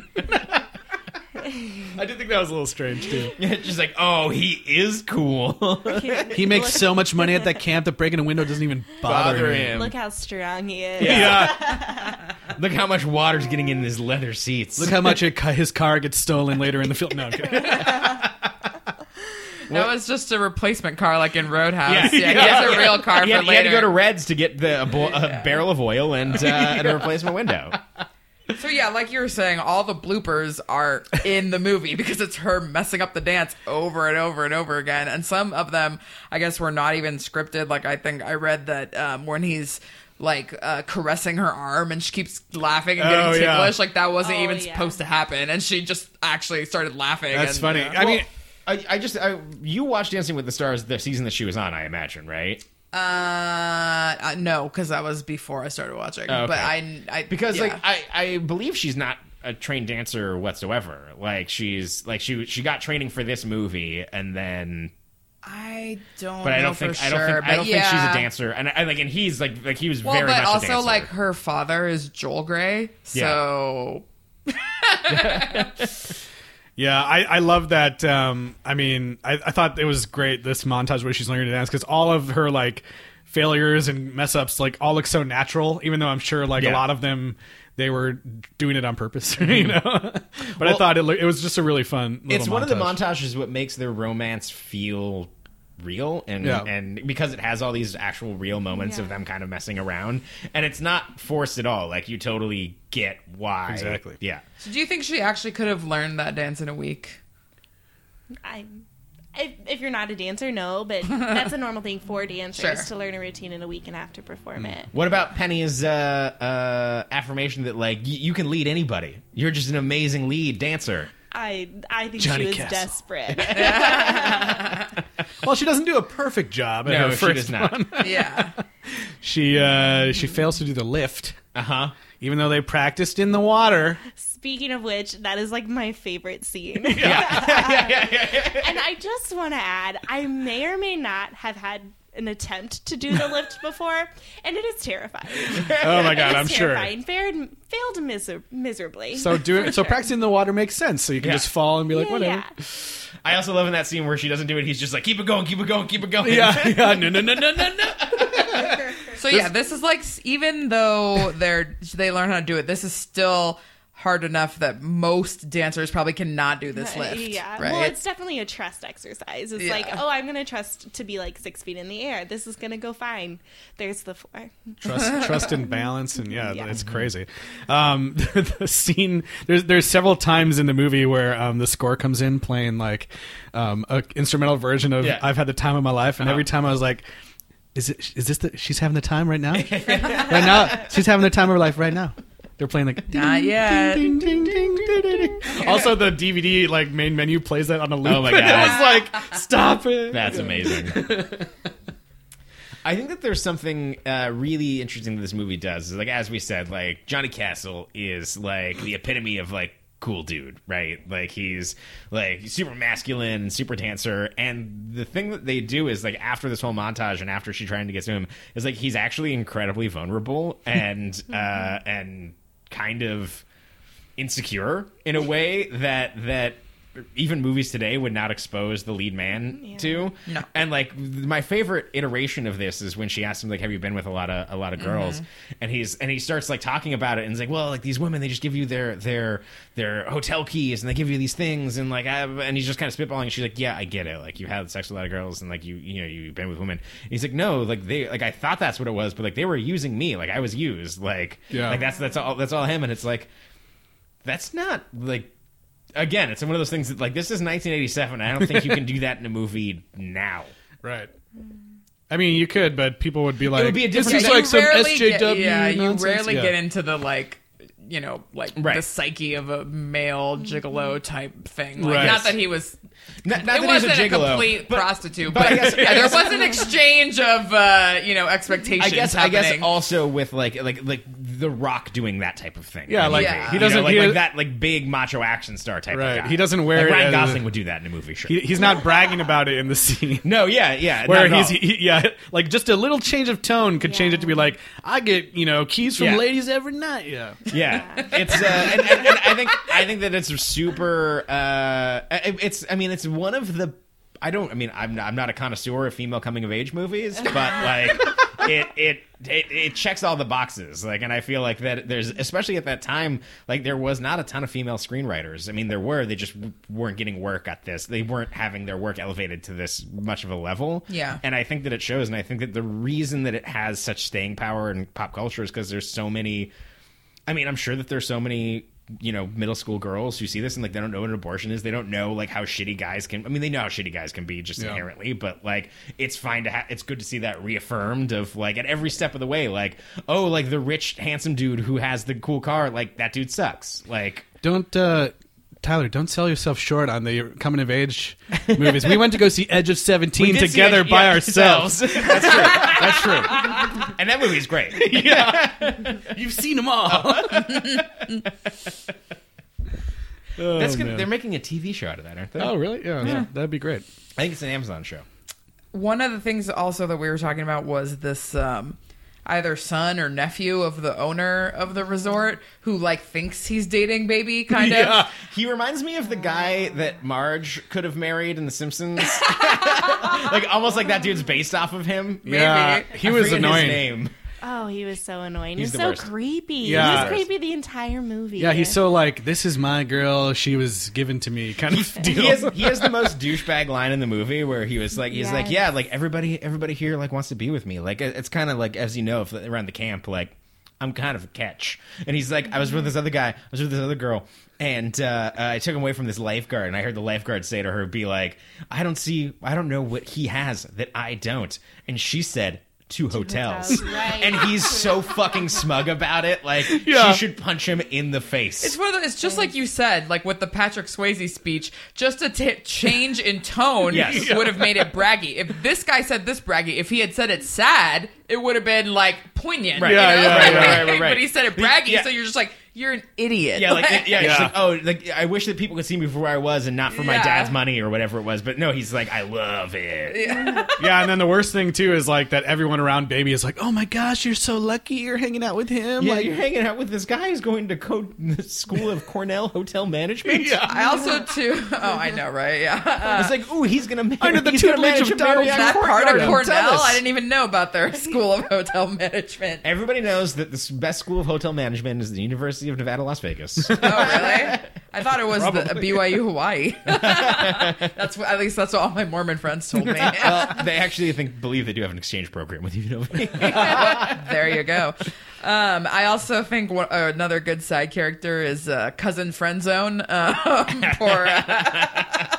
I did think that was a little strange too. It's just like, oh, he is cool. He makes so much money at that camp that breaking a window doesn't even bother, Bother him. him. Look how strong he is. Yeah, Look how much water's getting in his leather seats. look how much it, his car gets stolen later in the film. No, I'm kidding. That was just a replacement car, like in Roadhouse. Yeah. Yeah, he has a real car he for had, he had to go to Reds to get the a, bo- a barrel of oil and, uh, and a replacement window. So yeah, like you were saying, all the bloopers are in the movie because it's her messing up the dance over and over and over again. And some of them, I guess, were not even scripted. Like I think I read that um, when he's like uh, caressing her arm and she keeps laughing and getting Oh, yeah. ticklish, like that wasn't Oh, even yeah. supposed to happen, and she just actually started laughing. That's and, funny. I mean, I, I just I, you watched Dancing with the Stars the season that she was on, I imagine, right? Uh, no, because that was before I started watching. Oh, okay. But I, I Because yeah. like I, I believe she's not a trained dancer whatsoever. Like she's like she she got training for this movie and then I don't. but I don't for think sure, I don't think I don't think she's a dancer and I like and he's like like he was Well, very but much a also like her father is Joel Grey, so Yeah, I, I love that. Um, I mean, I, I thought it was great this montage where she's learning to dance because all of her like failures and mess ups like all look so natural. Even though I'm sure like a Yeah. lot of them they were doing it on purpose, you know. but I Well, thought it looked- it was just a really fun. Little it's one of the montage. montages what makes their romance feel real and Yeah. and because it has all these actual real moments of them kind of messing around and it's not forced at all like you totally get why Exactly. yeah So do you think she actually could have learned that dance in a week? I, if, if you're not a dancer, no, but that's a normal thing for dancers Sure. to learn a routine in a week and have to perform it. what about penny's uh uh affirmation that like y- you can lead anybody you're just an amazing lead dancer I I think Johnny she was Castle. desperate. Well, she doesn't do a perfect job. At no her she first does not one. Yeah. She uh, she fails to do the lift, uh-huh even though they practiced in the water. Speaking of which, that is like my favorite scene. yeah. yeah, yeah, yeah and I just want to add, I may or may not have had an attempt to do the lift before, and it is terrifying. Oh my god, is I'm sure. Failed, failed miser- miserably. So doing so sure. practicing the water makes sense. So you can Yeah. just fall and be like, yeah, whatever. yeah. i also love in that scene where she doesn't do it he's just like keep it going keep it going keep it going Yeah, yeah, no, no, no, no, no, no. So yeah, this is like even though they're they learn how to do it, this is still hard enough that most dancers probably cannot do this lift. Yeah. Right. Well, it's definitely a trust exercise. It's like, oh, I'm going to trust to be like six feet in the air. This is going to go fine. There's the floor. Trust, trust and balance, and yeah, Yeah. it's crazy. Um, the scene there's there's several times in the movie where um, the score comes in playing like um, a instrumental version of Yeah. "I've Had the Time of My Life," and Uh-huh. every time I was like. Is it? Is this the? She's having the time right now. right now, she's having the time of her life right now. They're playing like Not yet. ding, ding, ding, ding, ding, ding. Also, the DVD like main menu plays that on a loop. Oh my And God. I was like, stop it. That's amazing. I think that there's something uh, really interesting that this movie does. Is like as we said, like Johnny Castle is like the epitome of like cool dude, right? Like he's like super masculine and super dancer. And the thing that they do is like after this whole montage and after she trying to get to him is like he's actually incredibly vulnerable and uh, and kind of insecure in a way that that even movies today would not expose the lead man mm, to. No. And like my favorite iteration of this is when she asks him like, "Have you been with a lot of a lot of girls?" Mm-hmm. And he's and he starts like talking about it and he's like, "Well, like these women, they just give you their their their hotel keys and they give you these things and like," I, and he's just kind of spitballing. And she's like, "Yeah, I get it. Like you had sex with a lot of girls and like you you know you've been with women." And he's like, "No, like they like I thought that's what it was, but like they were using me. Like I was used. Like Yeah. like that's that's all that's all him." And it's like that's not like again it's one of those things that like this is 1987 i don't think you can do that in a movie now Right. I mean, you could, but people would be like, "It would be a "This different- is Yeah, like you some rarely SJW." Get, yeah, you rarely Yeah. get into the like, you know, like Right. the psyche of a male gigolo type thing. Like, Right. Not that he was. not, not it that he's wasn't a gigolo complete but prostitute, but but, I guess- yeah, there was an exchange of uh, you know expectations. i guess i guess happening. also with like like like the rock doing that type of thing Yeah, like Yeah. he You know, doesn't. like, he, like that like big macho action star type Right. of guy He doesn't wear like it Ryan as- Gosling would do that in a movie sure he- he's not bragging about it in the scene. no yeah yeah Where not at he's all. he, yeah, like just a little change of tone could change it to be like, I get you know keys from Yeah. ladies every night. Yeah, Yeah, it's uh, and, and, and I think I think that it's super. Uh, it- it's I mean it's one of the. I don't. I mean I'm not, I'm not a connoisseur of female coming of age movies, but like it, it it it checks all the boxes. Like, and I feel like that there's especially at that time like there was not a ton of female screenwriters. I mean there were. They just weren't getting work at this. They weren't having their work elevated to this much of a level. Yeah. and I think that it shows. And I think that the reason that it has such staying power in pop culture is because there's so many. I mean, I'm sure that there's so many, you know, middle school girls who see this and like they don't know what an abortion is. They don't know like how shitty guys can. I mean, they know how shitty guys can be just Yeah. inherently, but like it's fine to have. It's good to see that reaffirmed of like at every step of the way. Like, oh, like the rich, handsome dude who has the cool car. Like that dude sucks. Like, don't uh, Tyler, don't sell yourself short on the coming of age movies. we went to go see Edge of Seventeen together it- by yeah, ourselves. That's true. That's true. And that movie's great. yeah, you've seen them all. That's good. man. They're making a TV show out of that, aren't they? Oh, really? Yeah, that'd be great. I think it's an Amazon show. One of the things also that we were talking about was this um, either son or nephew of the owner of the resort who like thinks he's dating baby kind Yeah. of. He reminds me of the guy that Marge could have married in The Simpsons. like almost like that dude's based off of him. Maybe. Yeah, he I was forget annoying. His name. Oh, he was so annoying. He's He's, the so worst. creepy. Yeah. He was creepy the entire movie. Yeah, he's so like, this is my girl. She was given to me, kind of deal. He has, he has the most douchebag line in the movie where he was like, he's like, yeah, like everybody, everybody here like wants to be with me. Like it's kind of like as you know if, around the camp, like I'm kind of a catch. And he's like, I was with this other guy, I was with this other girl, and uh, uh, I took him away from this lifeguard, and I heard the lifeguard say to her, be like, I don't see, I don't know what he has that I don't, and she said. Two hotels, hotels, right. and he's so fucking smug about it. Like Yeah. she should punch him in the face. It's one of the, it's just like you said, like with the Patrick Swayze speech, just a t- change in tone Yes. would have made it braggy. If this guy said this braggy, if he had said it sad, it would have been like poignant. Right. you know? yeah, right, right, right, right. But he said it braggy, Yeah. so you're just like, you're an idiot. Yeah, like yeah, Yeah. Like oh, like I wish that people could see me for where I was and not for my dad's money or whatever it was. But no, he's like, I love it. yeah, and then the worst thing too is like that everyone around baby is like, oh my gosh, you're so lucky you're hanging out with him. Yeah, like, you're hanging out with this guy who's going to co- the School of Cornell Hotel Management. yeah. I also too. Oh, I know, right? Yeah. It's like, oh, he's gonna ma- Under the he's gonna tutelage of Donald Marriott that part of Cornell, I didn't even know about their school of hotel management. Everybody knows that the best school of hotel management is the University of Nevada, Las Vegas. Oh, really? I thought it was the BYU Hawaii. that's what, at least that's what all my Mormon friends told me. well, they actually think believe they do have an exchange program with UNLV. there you go. Um, I also think one, uh, another good side character is uh, cousin friendzone. Um, poor uh,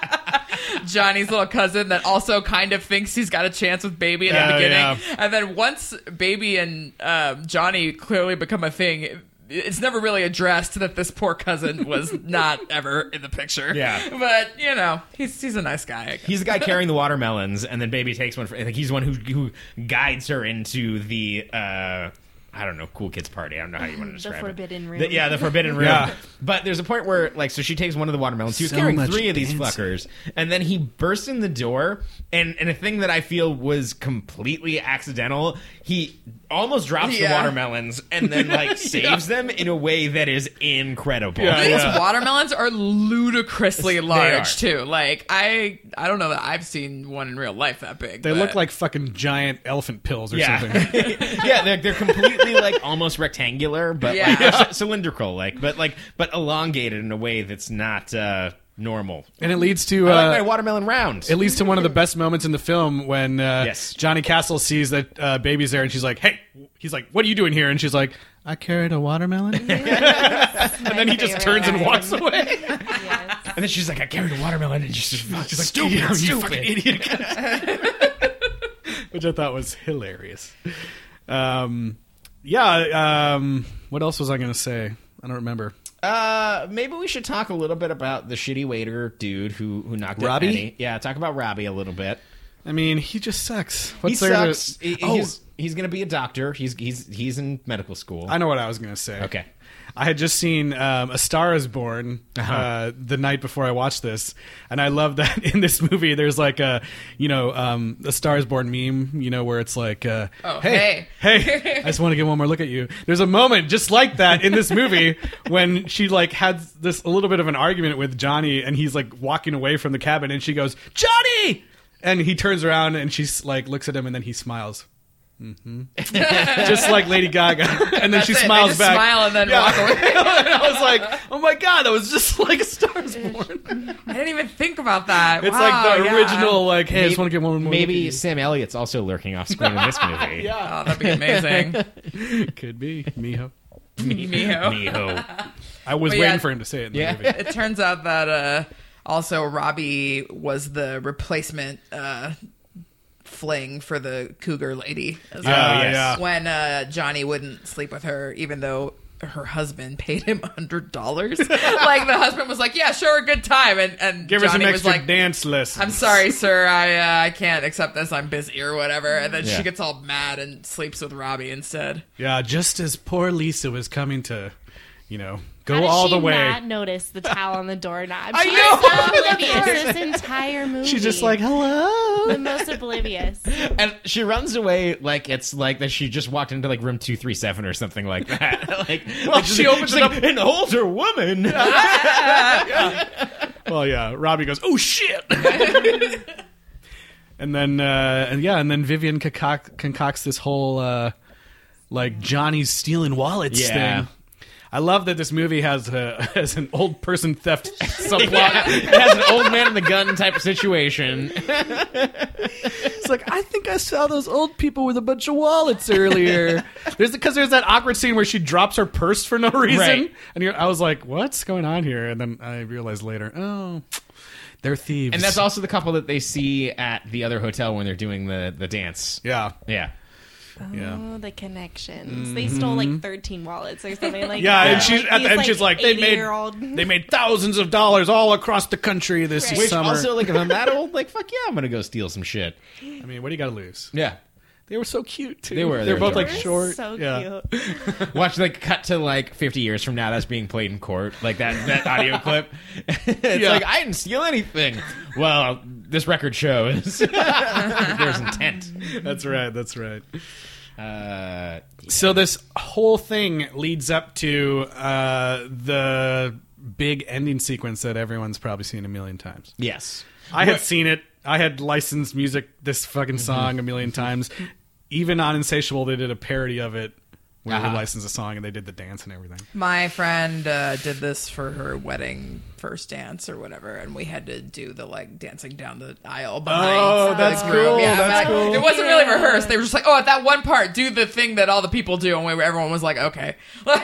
Johnny's little cousin that also kind of thinks he's got a chance with Baby in the beginning, and then once Baby and um, Johnny clearly become a thing. it's never really addressed that this poor cousin was not ever in the picture. Yeah. but you know, he's he's a nice guy. He's the guy carrying the watermelons, and then Baby takes one. For, I think he's the one who who guides her into the. Uh, I don't know, cool kids party. I don't know how you want to describe it. forbidden room. The- yeah, the forbidden room. Yeah. But there's a point where, like, so she takes one of the watermelons. He was So carrying much three of these fuckers, and then he bursts in the door, and and a thing that I feel was completely accidental. He almost drops the watermelons, and then like saves them in a way that is incredible. Yeah, These yeah. watermelons are ludicrously They large are. too. Like I, I don't know that I've seen one in real life that big. They but- look like fucking giant elephant pills or Yeah, something. yeah, they're, they're completely like almost rectangular, but Yeah. like they're c- cylindrical, like but like but elongated in a way that's not uh, normal. And it leads to I uh, like my watermelon round. It leads to one of the best moments in the film when uh, Yes. Johnny Castle sees that uh, baby's there and she's like, "Hey," he's like, "What are you doing here?" And she's like, "I carried a watermelon." and then he just turns and walks away. Yes. and then she's like, "I carried a watermelon," and she's just She's like, stupid, "You stupid. fucking idiot!" Which I thought was hilarious. Um, yeah. Um, what else was I going to say? I don't remember. Uh, maybe we should talk a little bit about the shitty waiter dude who who knocked out Robbie? Penny. Yeah, talk about Robbie a little bit. I mean, he just sucks. He What's to- sucks. He- oh, he's he's gonna be a doctor. He's he's he's in medical school. I know what I was going to say. Okay. I had just seen um, A Star Is Born uh Uh-huh. the night before I watched this, and I love that in this movie. There's like a, you know, um, a Star Is Born meme, you know, where it's like, uh, Oh, hey, hey, I just want to get one more look at you. There's a moment just like that in this movie when she like had this a little bit of an argument with Johnny, and he's like walking away from the cabin, and she goes, Johnny, and he turns around and she's like looks at him, and then he smiles. Hmm just like Lady Gaga, and then she That's it. They smiles just back. smile and then Yeah. walk away. and I was like, "Oh my god, that was just like a Stars Born." I didn't even think about that. It's Wow, like the yeah. original, like, "Hey, I just want to get one more." Maybe look at Sam Elliott's also lurking off screen in this movie. Yeah. Oh, that'd be amazing. you." could be Miho. Miho. Miho. I was But waiting yeah. for him to say it in the Yeah. movie. It turns out that uh, also Robbie was the replacement uh, fling for the cougar lady. as well. Yeah, yeah. When uh, Johnny wouldn't sleep with her, even though her husband paid him hundred dollars. like the husband was like, "Yeah, sure, a good time," and and Give her Johnny some was extra like, dance list. I'm sorry, sir. I uh, I can't accept this. I'm busy or whatever. And then Yeah. she gets all mad and sleeps with Robbie instead. Yeah, just as poor Lisa was coming to, you know, go How did all she the way. Not notice the towel on the doorknob. I She know! so oblivious this entire movie. She's just like, "Hello." the most oblivious. And she runs away like it's like that she just walked into like room two three seven or something like that. like, like she opens she's it like, up- an older woman. Well, yeah. Robbie goes, "Oh shit!" and then, uh, and yeah, and then Vivian concoct- concocts this whole uh, like Johnny's stealing wallets Yeah. thing. I love that this movie has a, has an old person theft subplot. Yeah, it has an old man in the gun type of situation. It's like I think I saw those old people with a bunch of wallets earlier. there's because there's that awkward scene where she drops her purse for no reason, Right. and you're, I was like, "What's going on here?" And then I realized later, oh, they're thieves. And that's also the couple that they see at the other hotel when they're doing the the dance. yeah, Yeah. Oh, yeah. Oh, the connections. They mm-hmm. stole like 13 wallets or something like Yeah, that. Yeah, and she's Like, at the these, end. She's like, they made they made thousands of dollars all across the country this Right. Which summer. also, like, if I'm that old, like, fuck yeah, I'm gonna go steal some shit. I mean, what do you got to lose? Yeah. They were so cute too. They were, they They're were both like short. So yeah. cute. Watch like cut to like 50 years from now. That's being played in court, like that that audio clip. it's Yeah. like I didn't steal anything. Well, this record shows there's intent. That's right. That's right. Uh, So this whole thing leads up to uh, the big ending sequence that everyone's probably seen a million times. yes. I had seen it. I had licensed music, this fucking Mm-hmm. song, a million times. Even on Insatiable, they did a parody of it where Uh-huh. they licensed a song and they did the dance and everything. My friend uh, did this for her wedding first dance or whatever, and we had to do the like dancing down the aisle behind. Oh, the that's groom. cool, Yeah, that's but cool. It wasn't really rehearsed. They were just like, oh, at that one part, do the thing that all the people do, and we, everyone was like, okay.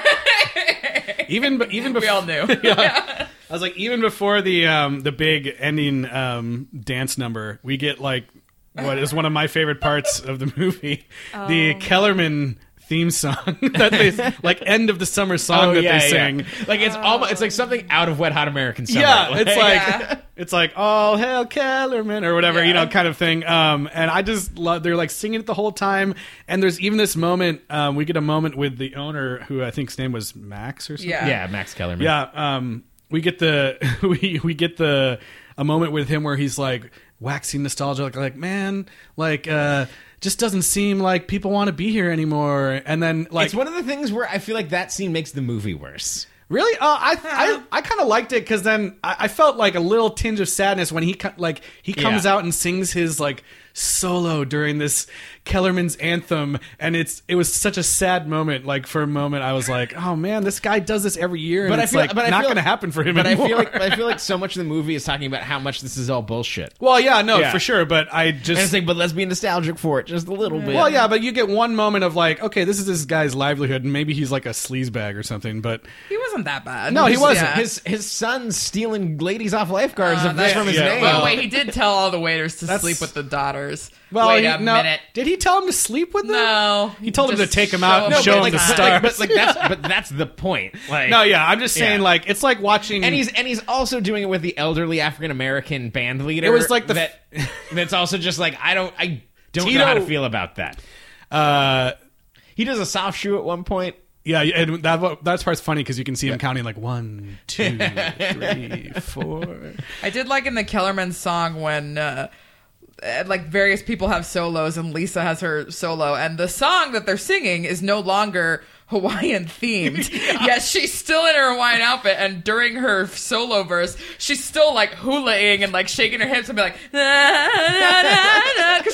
Even even we all knew. Yeah, I was like, even before the um, the big ending um, dance number, we get like what is one of my favorite parts of the movie, the Kellerman theme song that they like end of the summer song Oh, that yeah, they yeah. sing. Like it's almost it's like something out of Wet Hot American Summer. Yeah, it's like Yeah. it's like all hail Kellerman or whatever you know kind of thing. Um, and I just love they're like singing it the whole time. And there's even this moment um, we get a moment with the owner who I think's name was Max or something. Yeah. yeah, Max Kellerman. Yeah, um, we get the we we get the a moment with him where he's like waxing nostalgia, like, like man, like uh, just doesn't seem like people want to be here anymore. And then like it's one of the things where I feel like that scene makes the movie worse. Really? Uh, I I, I kind of liked it because then I, I felt like a little tinge of sadness when he like he comes Yeah. out and sings his like solo during this Kellerman's anthem, and it's it was such a sad moment. Like for a moment, I was like, oh man, this guy does this every year, and But I it's feel like but I not feel- going to happen for him But anymore. I feel like I feel like so much of the movie is talking about how much this is all bullshit. well, yeah, no, Yeah. for sure, but I And just it's like, but let's be nostalgic for it just a little bit. Well, yeah, but you get one moment of like, okay, this is this guy's livelihood, and maybe he's like a sleazebag or something. But He wasn't that bad. No, he His- wasn't. yeah. his his son's stealing ladies off lifeguards Uh, that's from his yeah, name. Well, wait, he did tell all the waiters to That's- sleep with the daughters. Well, wait he, a no, minute. did he tell him to sleep with them? No, He told him to take him out and them show the him like, the time. stars. but like that's but that's the point. Like No, yeah, I'm just saying, Yeah. like, it's like watching. and he's and he's also doing it with the elderly African American band leader. It was like the- that. that's also just like I don't I don't Tito- know how to feel about that. uh, He does a soft shoe at one point. yeah, and that that part's funny because you can see him counting like one, two, three, four. I did like in the Kellerman song when uh, Uh, like various people have solos and Lisa has her solo and the song that they're singing is no longer Hawaiian themed. Yes, she's still in her Hawaiian outfit and during her solo verse, she's still like hulaing and like shaking her hips and be like because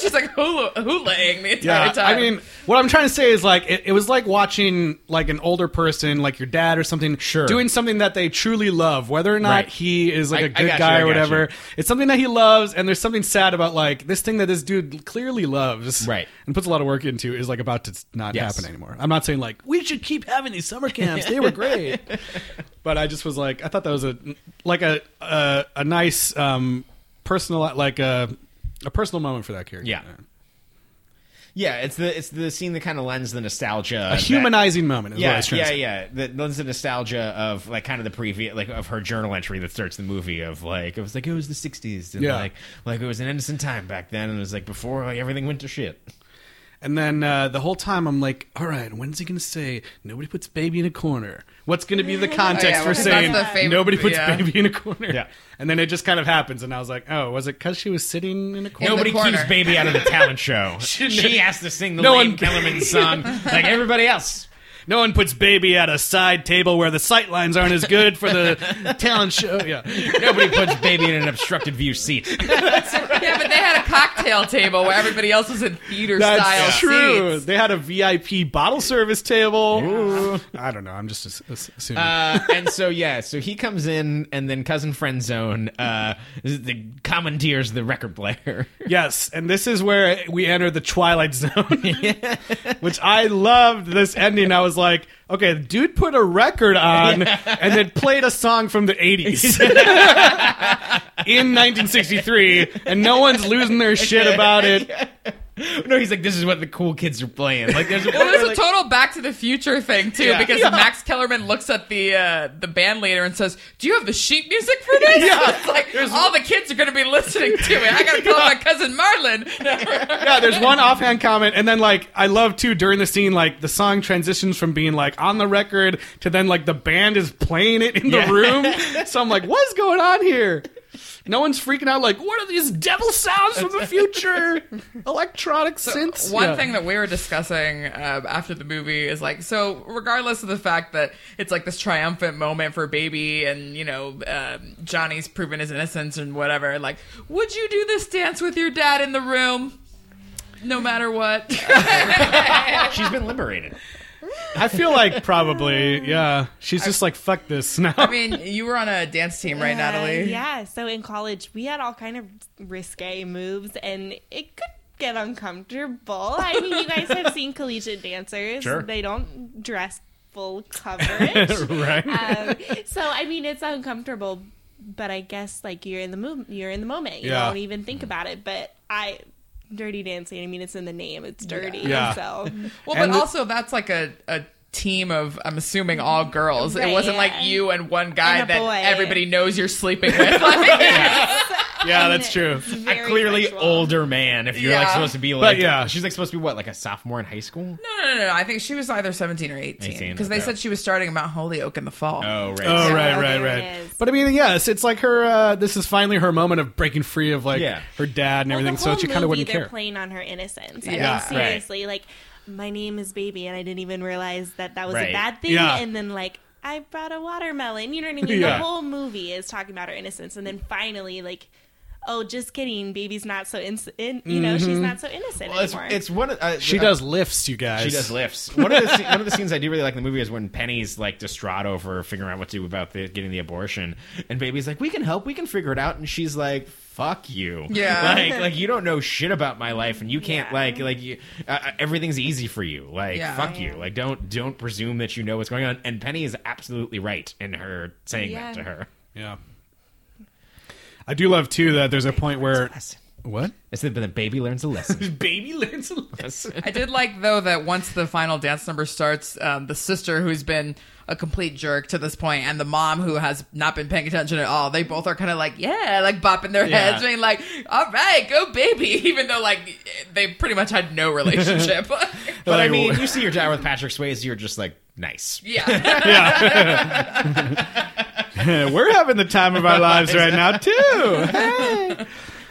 she's like hula hulaing the entire Yeah, time. I mean, what I'm trying to say is like it, it was like watching like an older person, like your dad or something, Sure. doing something that they truly love, whether or not Right. he is like I- a I good got you, guy or whatever. you. It's something that he loves, and there's something sad about like this thing that this dude clearly loves, Right. and puts a lot of work into is like about to not Yes. happen anymore. I'm not saying like we should keep having these summer camps; they were great, but I just was like, I thought that was a like a a, a nice um personal like a a personal moment for that character. Yeah. Yeah, it's the it's the scene that kind of lends the nostalgia, A humanizing moment is what I Yeah, was yeah, to say. yeah. That lends the nostalgia of like kind of the previous, like of her journal entry that starts the movie of like it was like it was the '60s and Yeah. like like it was an innocent time back then, and it was like before like, everything went to shit. And then uh, the whole time I'm like, all right, when's he going to say nobody puts baby in a corner? What's going to be the context Oh, yeah, for because saying favorite- nobody puts yeah. baby in a corner? Yeah. And then it just kind of happens, and I was like, oh, was it because she was sitting in a corner? the Nobody corner. keeps baby out of the talent show. Shouldn't she has to sing the No Lane one- Kellerman song like everybody else. No one puts baby at a side table where the sight lines aren't as good for the talent show. Yeah. Nobody puts baby in an obstructed view seat. yeah, but they had a cocktail table where everybody else was in theater style That's true. seats. They had a VIP bottle service table. Ooh. I don't know. I'm just ass- ass- assuming. Uh, and so yeah, so he comes in, and then cousin friend zone uh, the commandeers the record player. Yes, and this is where we enter the Twilight Zone, which I loved this ending. I was like, okay, the dude put a record on and then played a song from the 80s in 1963, and no one's losing their shit about it. no, he's like, this is what the cool kids are playing. Like, there's a It was a total Back to the Future thing too, Yeah. because Yeah. Max Kellerman looks at the uh, the band leader and says, "Do you have the sheet music for this?" Yeah. it's like all the kids are going to be listening to it. I got to call my cousin Marlon. Yeah, there's one offhand comment, and then like I love too during the scene, like the song transitions from being like on the record to then like the band is playing it in Yeah. the room. so I'm like, what is going on here? No one's freaking out. Like, what are these devil sounds from the future? Electronic synths. One Yeah. thing that we were discussing uh, after the movie is like, so regardless of the fact that it's like this triumphant moment for Baby and, you know, um, Johnny's proven his innocence and whatever, like, would you do this dance with your dad in the room? No matter what. She's been liberated. I feel like probably, yeah. She's just like, fuck this now. I mean, you were on a dance team, right, Uh, Natalie? Yeah. So in college, we had all kind of risque moves, and it could get uncomfortable. I mean, you guys have seen collegiate dancers; Sure. they don't dress full coverage. right? um, so I mean, it's uncomfortable. But I guess like you're in the move, you're in the moment. You Yeah. don't even think about it. But I, Dirty Dancing. I mean, it's in the name. It's dirty. Yeah. So Well, And but the- also that's like a, a team of I'm assuming all girls. Right, it wasn't yeah. like you and one guy And that boy. everybody knows you're sleeping with. Like, yeah, that's true. It's a clearly sexual. older man. If you're like supposed to be But like, yeah. she's like supposed to be what, like a sophomore in high school? No, no, no, no. I think she was either 17 or 18 18, because they said she was starting at Mount Holyoke in the fall. Oh, right. Oh, Yeah, right, right, right. But I mean, yes, it's like her. Uh, this is finally her moment of breaking free of like Yeah. her dad and Well, everything, the so whole she kind of movie, wouldn't they're care. playing on her innocence. I Yeah, mean, right. seriously, like my name is Baby, and I didn't even realize that that was Right. a bad thing. Yeah. And then like I brought a watermelon. You know what I mean? Yeah. The whole movie is talking about her innocence, and then finally, like, oh, just kidding, baby's not so in, in you know, she's not so innocent Well, it's, anymore. it's one of uh, She uh, does lifts, you guys. She does lifts. One of the one of the scenes I do really like in the movie is when Penny's like distraught over figuring out what to do about the, getting the abortion, and Baby's like, "We can help. We can figure it out." And she's like, "Fuck you." Yeah. like like you don't know shit about my life, and you can't Yeah. like like you, uh, uh, everything's easy for you. Like Yeah. fuck you. Like don't don't presume that you know what's going on. And Penny is absolutely right in her saying Yeah. that to her. Yeah. I do love too that there's a point where Lesson. I said, but the baby learns a lesson. baby learns a lesson. I did like though that once the final dance number starts, um, the sister who's been a complete jerk to this point, and the mom who has not been paying attention at all, they both are kind of like, yeah, like bopping their Yeah. heads, being like, all right, go baby, even though like they pretty much had no relationship. But Like, I mean, you see your dad with Patrick Swayze, you're just like nice. yeah, We're having the time of our lives right now too.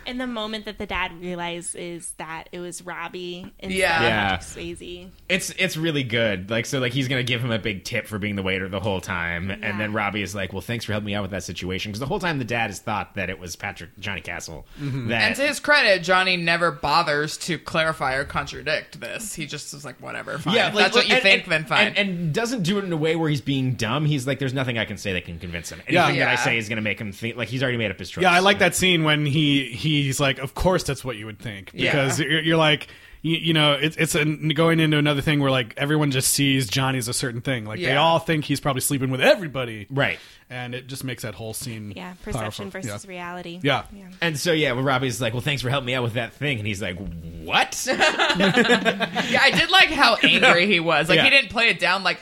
And the moment that the dad realizes that it was Robbie instead Yeah. of Yeah. Patrick Swayze. It's it's really good. Like so, like he's gonna give him a big tip for being the waiter the whole time, Yeah. and then Robbie is like, "Well, thanks for helping me out with that situation." Because the whole time the dad has thought that it was Patrick Johnny Castle. Mm-hmm. That And to his credit, Johnny never bothers to clarify or contradict this. He just is like, whatever, fine. yeah, if like, that's what you and- think, and- then fine. And, and doesn't do it in a way where he's being dumb. He's like, "There's nothing I can say that can convince him. Anything Yeah. that I say is gonna make him think like he's already made up his choice." Yeah, I like that scene when he he he's like, of course that's what you would think because Yeah. you're, you're like. You, you know, it's it's a, going into another thing where like everyone just sees Johnny as a certain thing. Like they all think he's probably sleeping with everybody, Right. and it just makes that whole scene Yeah, perception powerful. versus Yeah. reality. Yeah. And so yeah, when Robbie's like, "Well, thanks for helping me out with that thing," and he's like, "What?" Yeah, I did like how angry he was. Like Yeah. he didn't play it down like,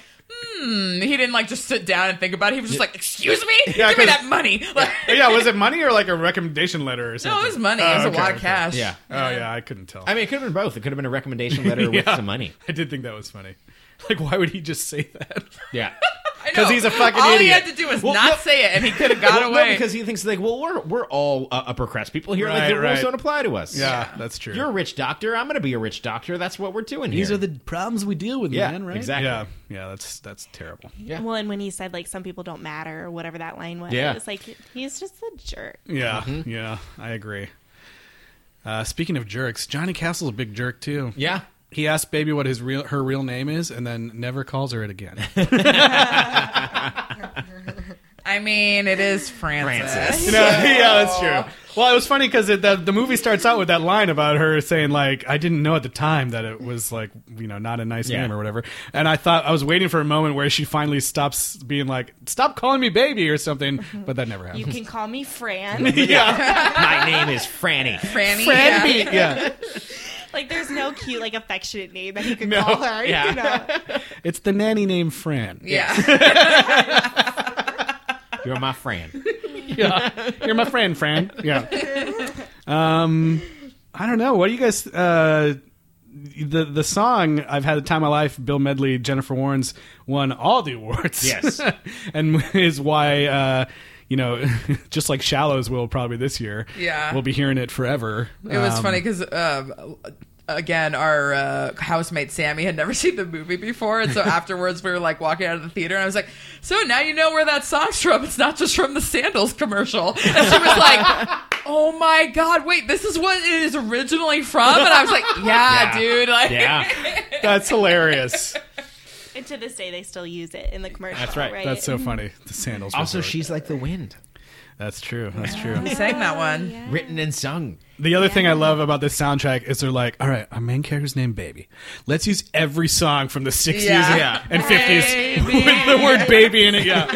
hmm. He didn't like just sit down and think about it. He was just like, excuse me, Yeah, give me 'cause- that money. Like, yeah, was it money or like a recommendation letter or something? no, it was money. Oh, it was okay, a lot of cash. yeah. Oh yeah, I couldn't tell. I mean, it could have been both. It could have been a recommendation letter with Yeah. some money. I did think that was funny. Like, why would he just say that? Yeah. I know. 'Cause he's a fucking idiot. All he had to do was Well, not no- say it, and he could have got Well, away. No, because he thinks like, well, we're we're all uh, upper crust people here. like the rules right. don't apply to us. Yeah, that's true. You're a rich doctor. I'm going to be a rich doctor. That's what we're doing These here. are the problems we deal with, Yeah, man. Right? exactly. Yeah, yeah. That's that's terrible. Yeah. Well, and when he said like some people don't matter or whatever that line was, Yeah. it's like he's just a jerk. Yeah, Mm-hmm. yeah. I agree. Uh, speaking of jerks, Johnny Castle's a big jerk too. yeah. He asks Baby what his real her real name is, and then never calls her it again. I mean, it is Frances. Frances. You know, yeah, that's true. Well, it was funny because the, the movie starts out with that line about her saying like, "I didn't know at the time that it was like, you know, not a nice Yeah. name or whatever." And I thought I was waiting for a moment where she finally stops being like, "Stop calling me baby" or something, but that never happens. You happened. can call me Fran. yeah, My name is Franny. Franny. Fran yeah. B, yeah. Like there's no cute like affectionate name that he could No. call her. Yeah. You know? It's the nanny named Fran. Yeah. You're my friend. yeah. You're my friend, Fran. Yeah. Um, I don't know. What do you guys? Uh, the the song "I've Had the Time of My Life," Bill Medley, Jennifer Warnes won all the awards. Yes. and is why uh, you know, just like "Shallows" will probably this year. Yeah. we'll be hearing it forever. It was Um, funny because, um, again, our uh, housemate Sammy had never seen the movie before, and so afterwards we were like walking out of the theater, and I was like, "So now you know where that song's from? It's not just from the Sandals commercial." And she was like, "Oh my god, wait, this is what it is originally from?" And I was like, "Yeah, Yeah. dude, like, Yeah. That's hilarious. And to this day, they still use it in the commercial. That's right. right? That's so funny. The sandals. Also, resort. she's like the wind. That's true. That's true. He sang that one. Yeah. Written and sung. The other thing I love about this soundtrack is they're like, all right, our main character's named Baby. Let's use every song from the 60s Yeah. and, and 50s with the word baby in it. Yeah.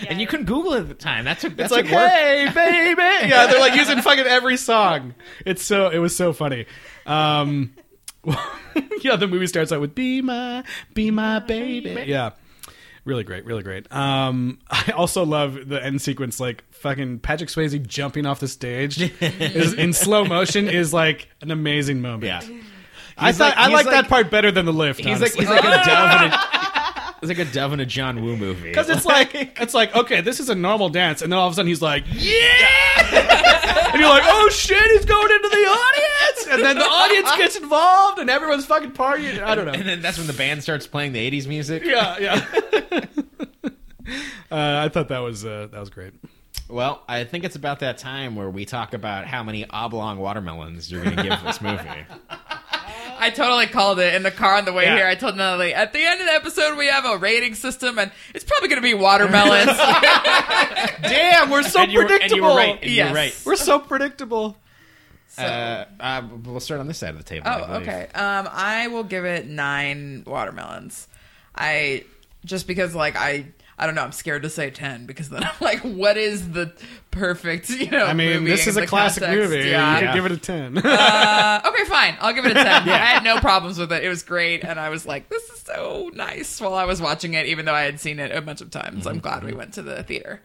And and you couldn't Google it at the time. That's a, that's It's like, a work. hey, baby. Yeah, they're like using fucking every song. It's so it was so funny. Um, yeah, the movie starts out with "Be my, be my baby." Yeah, really great, really great. Um, I also love the end sequence, like fucking Patrick Swayze jumping off the stage is, in slow motion is like an amazing moment. Yeah, I thought like- I like, that part better than the lift. he's like he's like a dove in a it's like a dove and a John Woo movie. Because it's like it's like okay, this is a normal dance, and then all of a sudden he's like, yeah, and you're like, oh shit, he's going into the audience, and then the audience gets involved, and everyone's fucking partying. I don't know. and then that's when the band starts playing the '80s music. Yeah, yeah. uh, I thought that was uh, that was great. Well, I think it's about that time where we talk about how many oblong watermelons you're going to give this movie. I totally called it in the car on the way Yeah. here. I told Natalie at the end of the episode we have a rating system, and it's probably going to be watermelons. Damn, we're so and, you were, predictable. and you were right. And Yes. you were right. We're so predictable. So- Uh, uh, we'll start on this side of the table. Oh, believe. okay. Um, I will give it nine watermelons. I just because like I I don't know. I'm scared to say ten because then I'm like, what is the perfect you know? I mean, this is a classic context? movie. Yeah. You could Yeah. give it a ten. Uh, okay, fine. I'll give it a ten. yeah. I had no problems with it. It was great, and I was like, this is so nice while I was watching it, even though I had seen it a bunch of times. I'm glad we went to the theater.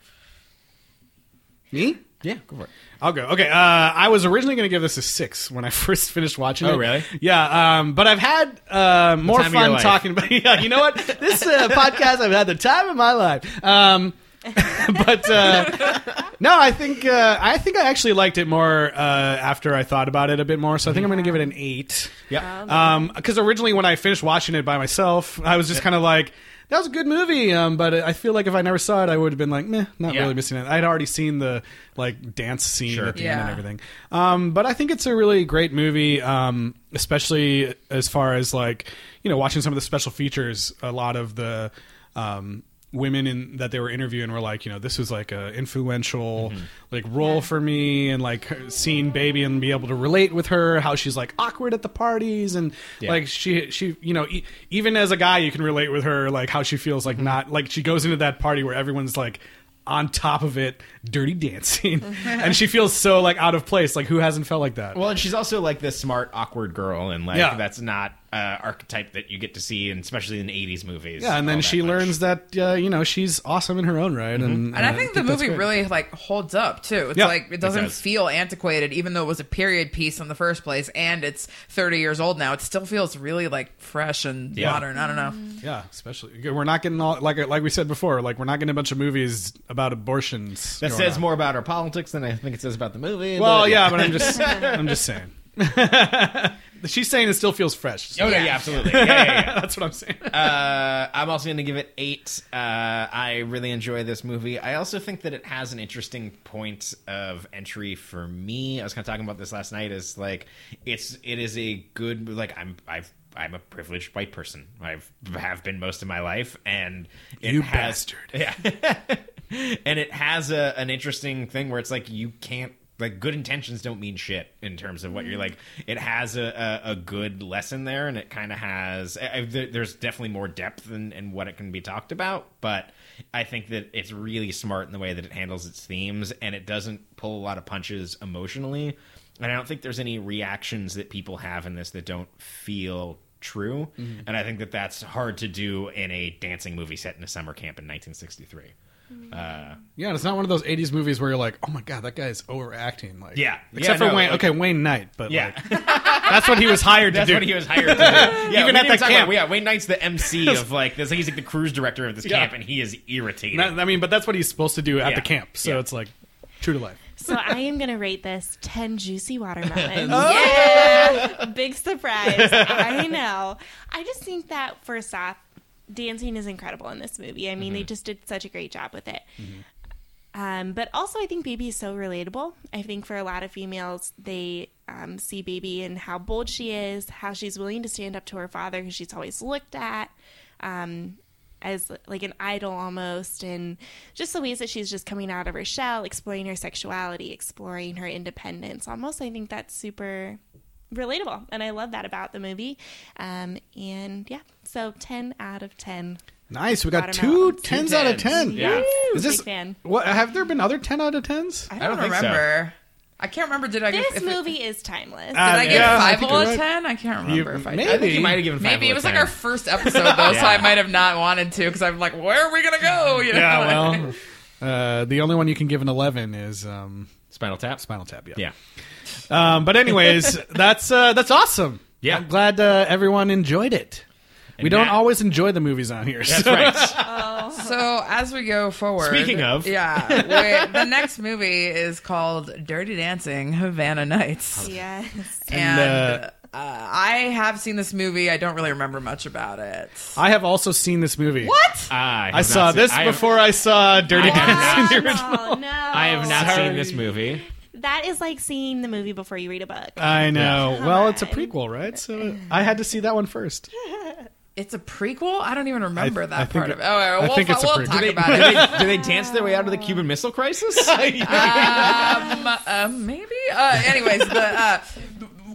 Me? Yeah, go for it. I'll go. Okay. Uh, I was originally going to give this a six when I first finished watching it. Oh, it. really? Yeah. Um, but I've had uh, more time of your fun talking about. Yeah. You know what? This uh, podcast, I've had the time of my life. Um, but uh, no, I think uh, I think I actually liked it more uh, after I thought about it a bit more. So I think I'm going to give it an eight. Yeah. Because originally, when I finished watching it by myself, I was just kind of like, "That was a good movie." Um, but I feel like if I never saw it, I would have been like, "Meh, not Yeah. really missing it." I'd already seen the like dance scene Sure. at the end and everything. Um, but I think it's a really great movie, um, especially as far as like you know watching some of the special features. A lot of the um, women in that they were interviewing were like, you know, this was like a influential Mm-hmm. like role for me, and like seeing baby and be able to relate with her, how she's like awkward at the parties, and Yeah. like she she you know e- even as a guy you can relate with her, like how she feels Mm-hmm. like not like she goes into that party where everyone's like on top of it dirty dancing and she feels so like out of place like who hasn't felt like that Well, and she's also like this smart, awkward girl, and like Yeah. that's not uh, archetype that you get to see, and especially in '80s movies. yeah and then she much. learns that uh, you know she's awesome in her own right and, And I think the that's movie really like holds up too. It's Yeah, like it doesn't does. feel antiquated, even though it was a period piece in the first place, and it's 30 years old now. It still feels really like fresh and Yeah. modern. I don't know. yeah especially we're not getting all like like we said before like we're not getting a bunch of movies about abortions that says on. more about our politics than I think it says about the movie. well but, yeah but i'm just i'm just saying she's saying it still feels fresh Oh yeah, yeah, absolutely. Yeah, yeah, yeah. that's what i'm saying Uh, I'm also going to give it eight. Uh, I really enjoy this movie. I also think that it has an interesting point of entry for me. I was kind of talking about this last night. Is like it's it is a good like I'm I've. I'm a privileged white person. I've have been most of my life, and it You has, bastard. Yeah, and it has a an interesting thing where it's like you can't like good intentions don't mean shit in terms of what you're like. It has a, a, a good lesson there, and it kind of has. I, I- there's definitely more depth in, in what it can be talked about, but I think that it's really smart in the way that it handles its themes, and it doesn't pull a lot of punches emotionally. And I don't think there's any reactions that people have in this that don't feel true. Mm-hmm. And I think that that's hard to do in a dancing movie set in a summer camp in 1963. Uh, Yeah, it's not one of those '80s movies where you're like, "Oh my god, that guy's overacting." Like, Yeah. except Yeah, for no, Wayne. like- okay, Wayne Knight, but yeah, like, that's what he was hired to that's do. what he was hired to do. Yeah, Even at didn't that camp. About, yeah, Wayne Knight's the MC of like this. He's like the cruise director of this Yeah. camp, and he is irritating. Not- I mean, but that's what he's supposed to do at Yeah. the camp. So Yeah. it's like true to life. So I am gonna rate this ten juicy watermelons. Oh! yeah, big surprise. I know. I just think that first off, dancing is incredible in this movie. I mean, Mm-hmm. they just did such a great job with it. Um, but also, I think Baby is so relatable. I think for a lot of females, they um, see Baby and how bold she is, how she's willing to stand up to her father because she's always looked at um, as like an idol almost, and just the ways that she's just coming out of her shell, exploring her sexuality, exploring her independence. Almost, I think that's super relatable, and I love that about the movie. Um, and yeah, so ten out of ten. Nice. We got Bottom two out. tens out of ten. Yeah. Woo, Is this big fan. what? Have there been other ten out of tens? I I don't, don't think so. remember. I can't remember. Did I give This if it- movie is timeless. Did I give Yeah, I five think out you're of right. ten? I can't remember You- if I maybe. did. I think you might have given five Maybe it was of like our first episode though, so I might have not wanted to because I'm like, where are we gonna go? You know? Yeah. Well, uh, the only one you can give an eleven is um, Spinal Tap. Spinal Tap. Yeah. Yeah. Um, but anyways, that's uh, that's awesome. Yeah. I'm glad uh, everyone enjoyed it. we don't Matt- always enjoy the movies on here. That's so- right. So as we go forward, Speaking of. yeah, we, the next movie is called Dirty Dancing: Havana Nights, yes. and, uh, uh, I have seen this movie. I don't really remember much about it. I have also seen this movie. What? I, have I not saw seen- this I have- before I saw Dirty I have Dancing. not- the original. no, no. I have not Sorry. seen this movie. That is like seeing the movie before you read a book. I know. Come Well, it's a on. prequel, right? So I had to see that one first. It's a prequel. I don't even remember I that think part it- of it. Oh, I we'll, think it's a we'll prequel. talk Do they- about do, it. they, do they dance their way out of the Cuban Missile Crisis? um, uh, maybe. Uh, anyways, the uh,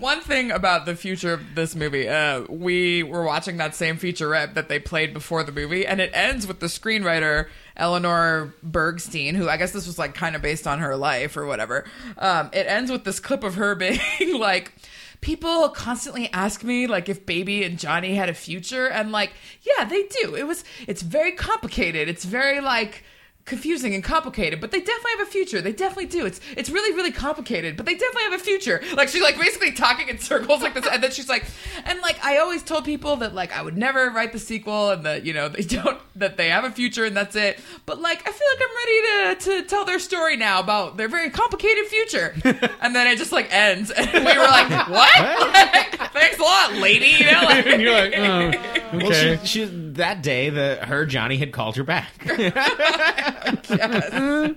one thing about the future of this movie, uh, we were watching that same featurette that they played before the movie, and it ends with the screenwriter Eleanor Bergstein, who I guess this was like kind of based on her life or whatever. Um, it ends with this clip of her being like. People constantly ask me like if Baby and Johnny had a future and like yeah they do it was it's very complicated it's very like confusing and complicated, but they definitely have a future. They definitely do. It's it's really really complicated, but they definitely have a future. Like she's like basically talking in circles like this, and then she's like, and like I always told people that like I would never write the sequel, and that you know they don't that they have a future and that's it. But like I feel like I'm ready to to tell their story now about their very complicated future, and then it just like ends, and we were like, what? Thanks a lot, lady. You know, like, and you're like, oh, Well, okay. she, she, that day, the her Johnny had called her back.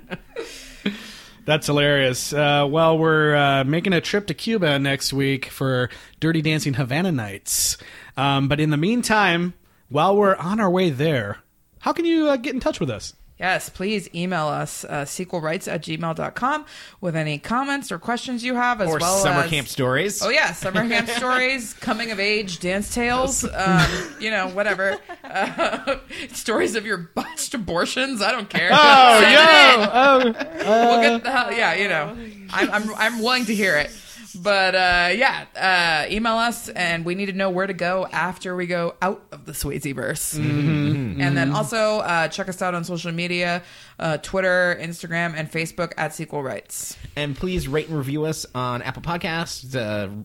That's hilarious. Uh, well, we're uh, making a trip to Cuba next week for Dirty Dancing Havana Nights. Um, but in the meantime, while we're on our way there, how can you uh, get in touch with us? Yes, please email us uh, sequelrights at gmail.com with any comments or questions you have, as or well summer as camp stories. Oh yeah, summer camp stories, coming of age dance tales, um, you know, whatever. Uh, stories of your botched abortions. I don't care. Oh, Send yo! Oh, We'll get the hell. Yeah, you know, I'm I'm I'm willing to hear it. But uh, yeah, uh, email us, and we need to know where to go after we go out of the Swayze verse. And then also uh, check us out on social media uh, Twitter, Instagram, and Facebook at Sequel Rights. And please rate and review us on Apple Podcasts.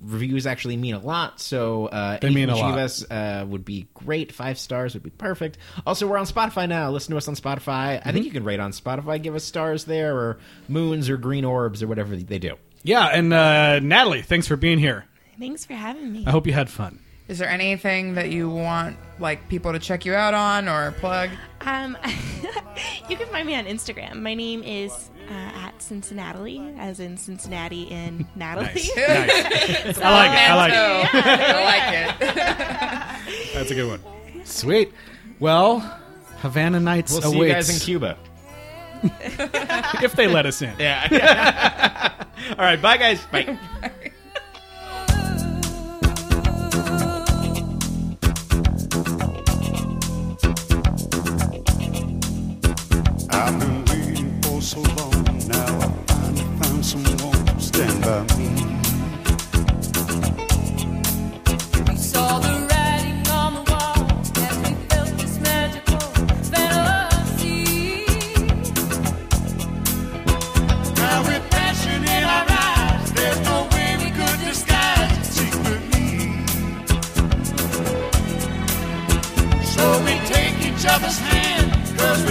Reviews actually mean a lot, so uh, They mean a lot. us uh, would be great. Five stars would be perfect. Also, we're on Spotify now. Listen to us on Spotify. I Mm-hmm. think you can rate on Spotify. Give us stars there, or moons, or green orbs, or whatever they do. Yeah, and uh, Natalie, thanks for being here. Thanks for having me. I hope you had fun. Is there anything that you want like people to check you out on or plug? Um, you can find me on Instagram. My name is uh, at Cincinnati, as in Cincinnati in Natalie. Nice. nice. I like it. I like it. I like it. That's a good one. Sweet. Well, Havana Nights We'll see awaits you guys in Cuba. If they let us in. Yeah. All right, bye guys. Bye. I've been waiting for so long now. I finally found someone to stand by me.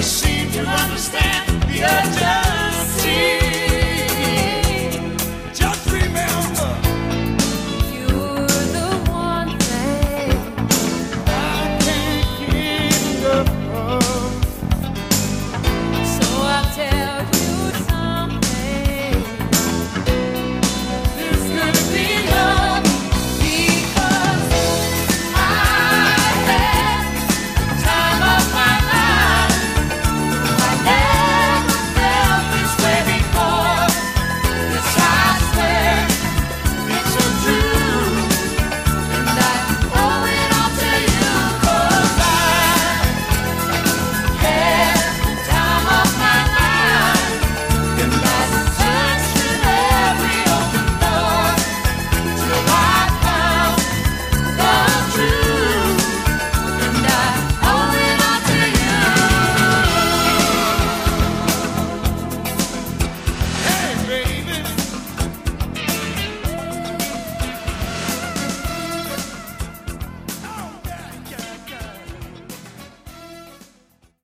Seem to understand the urgency.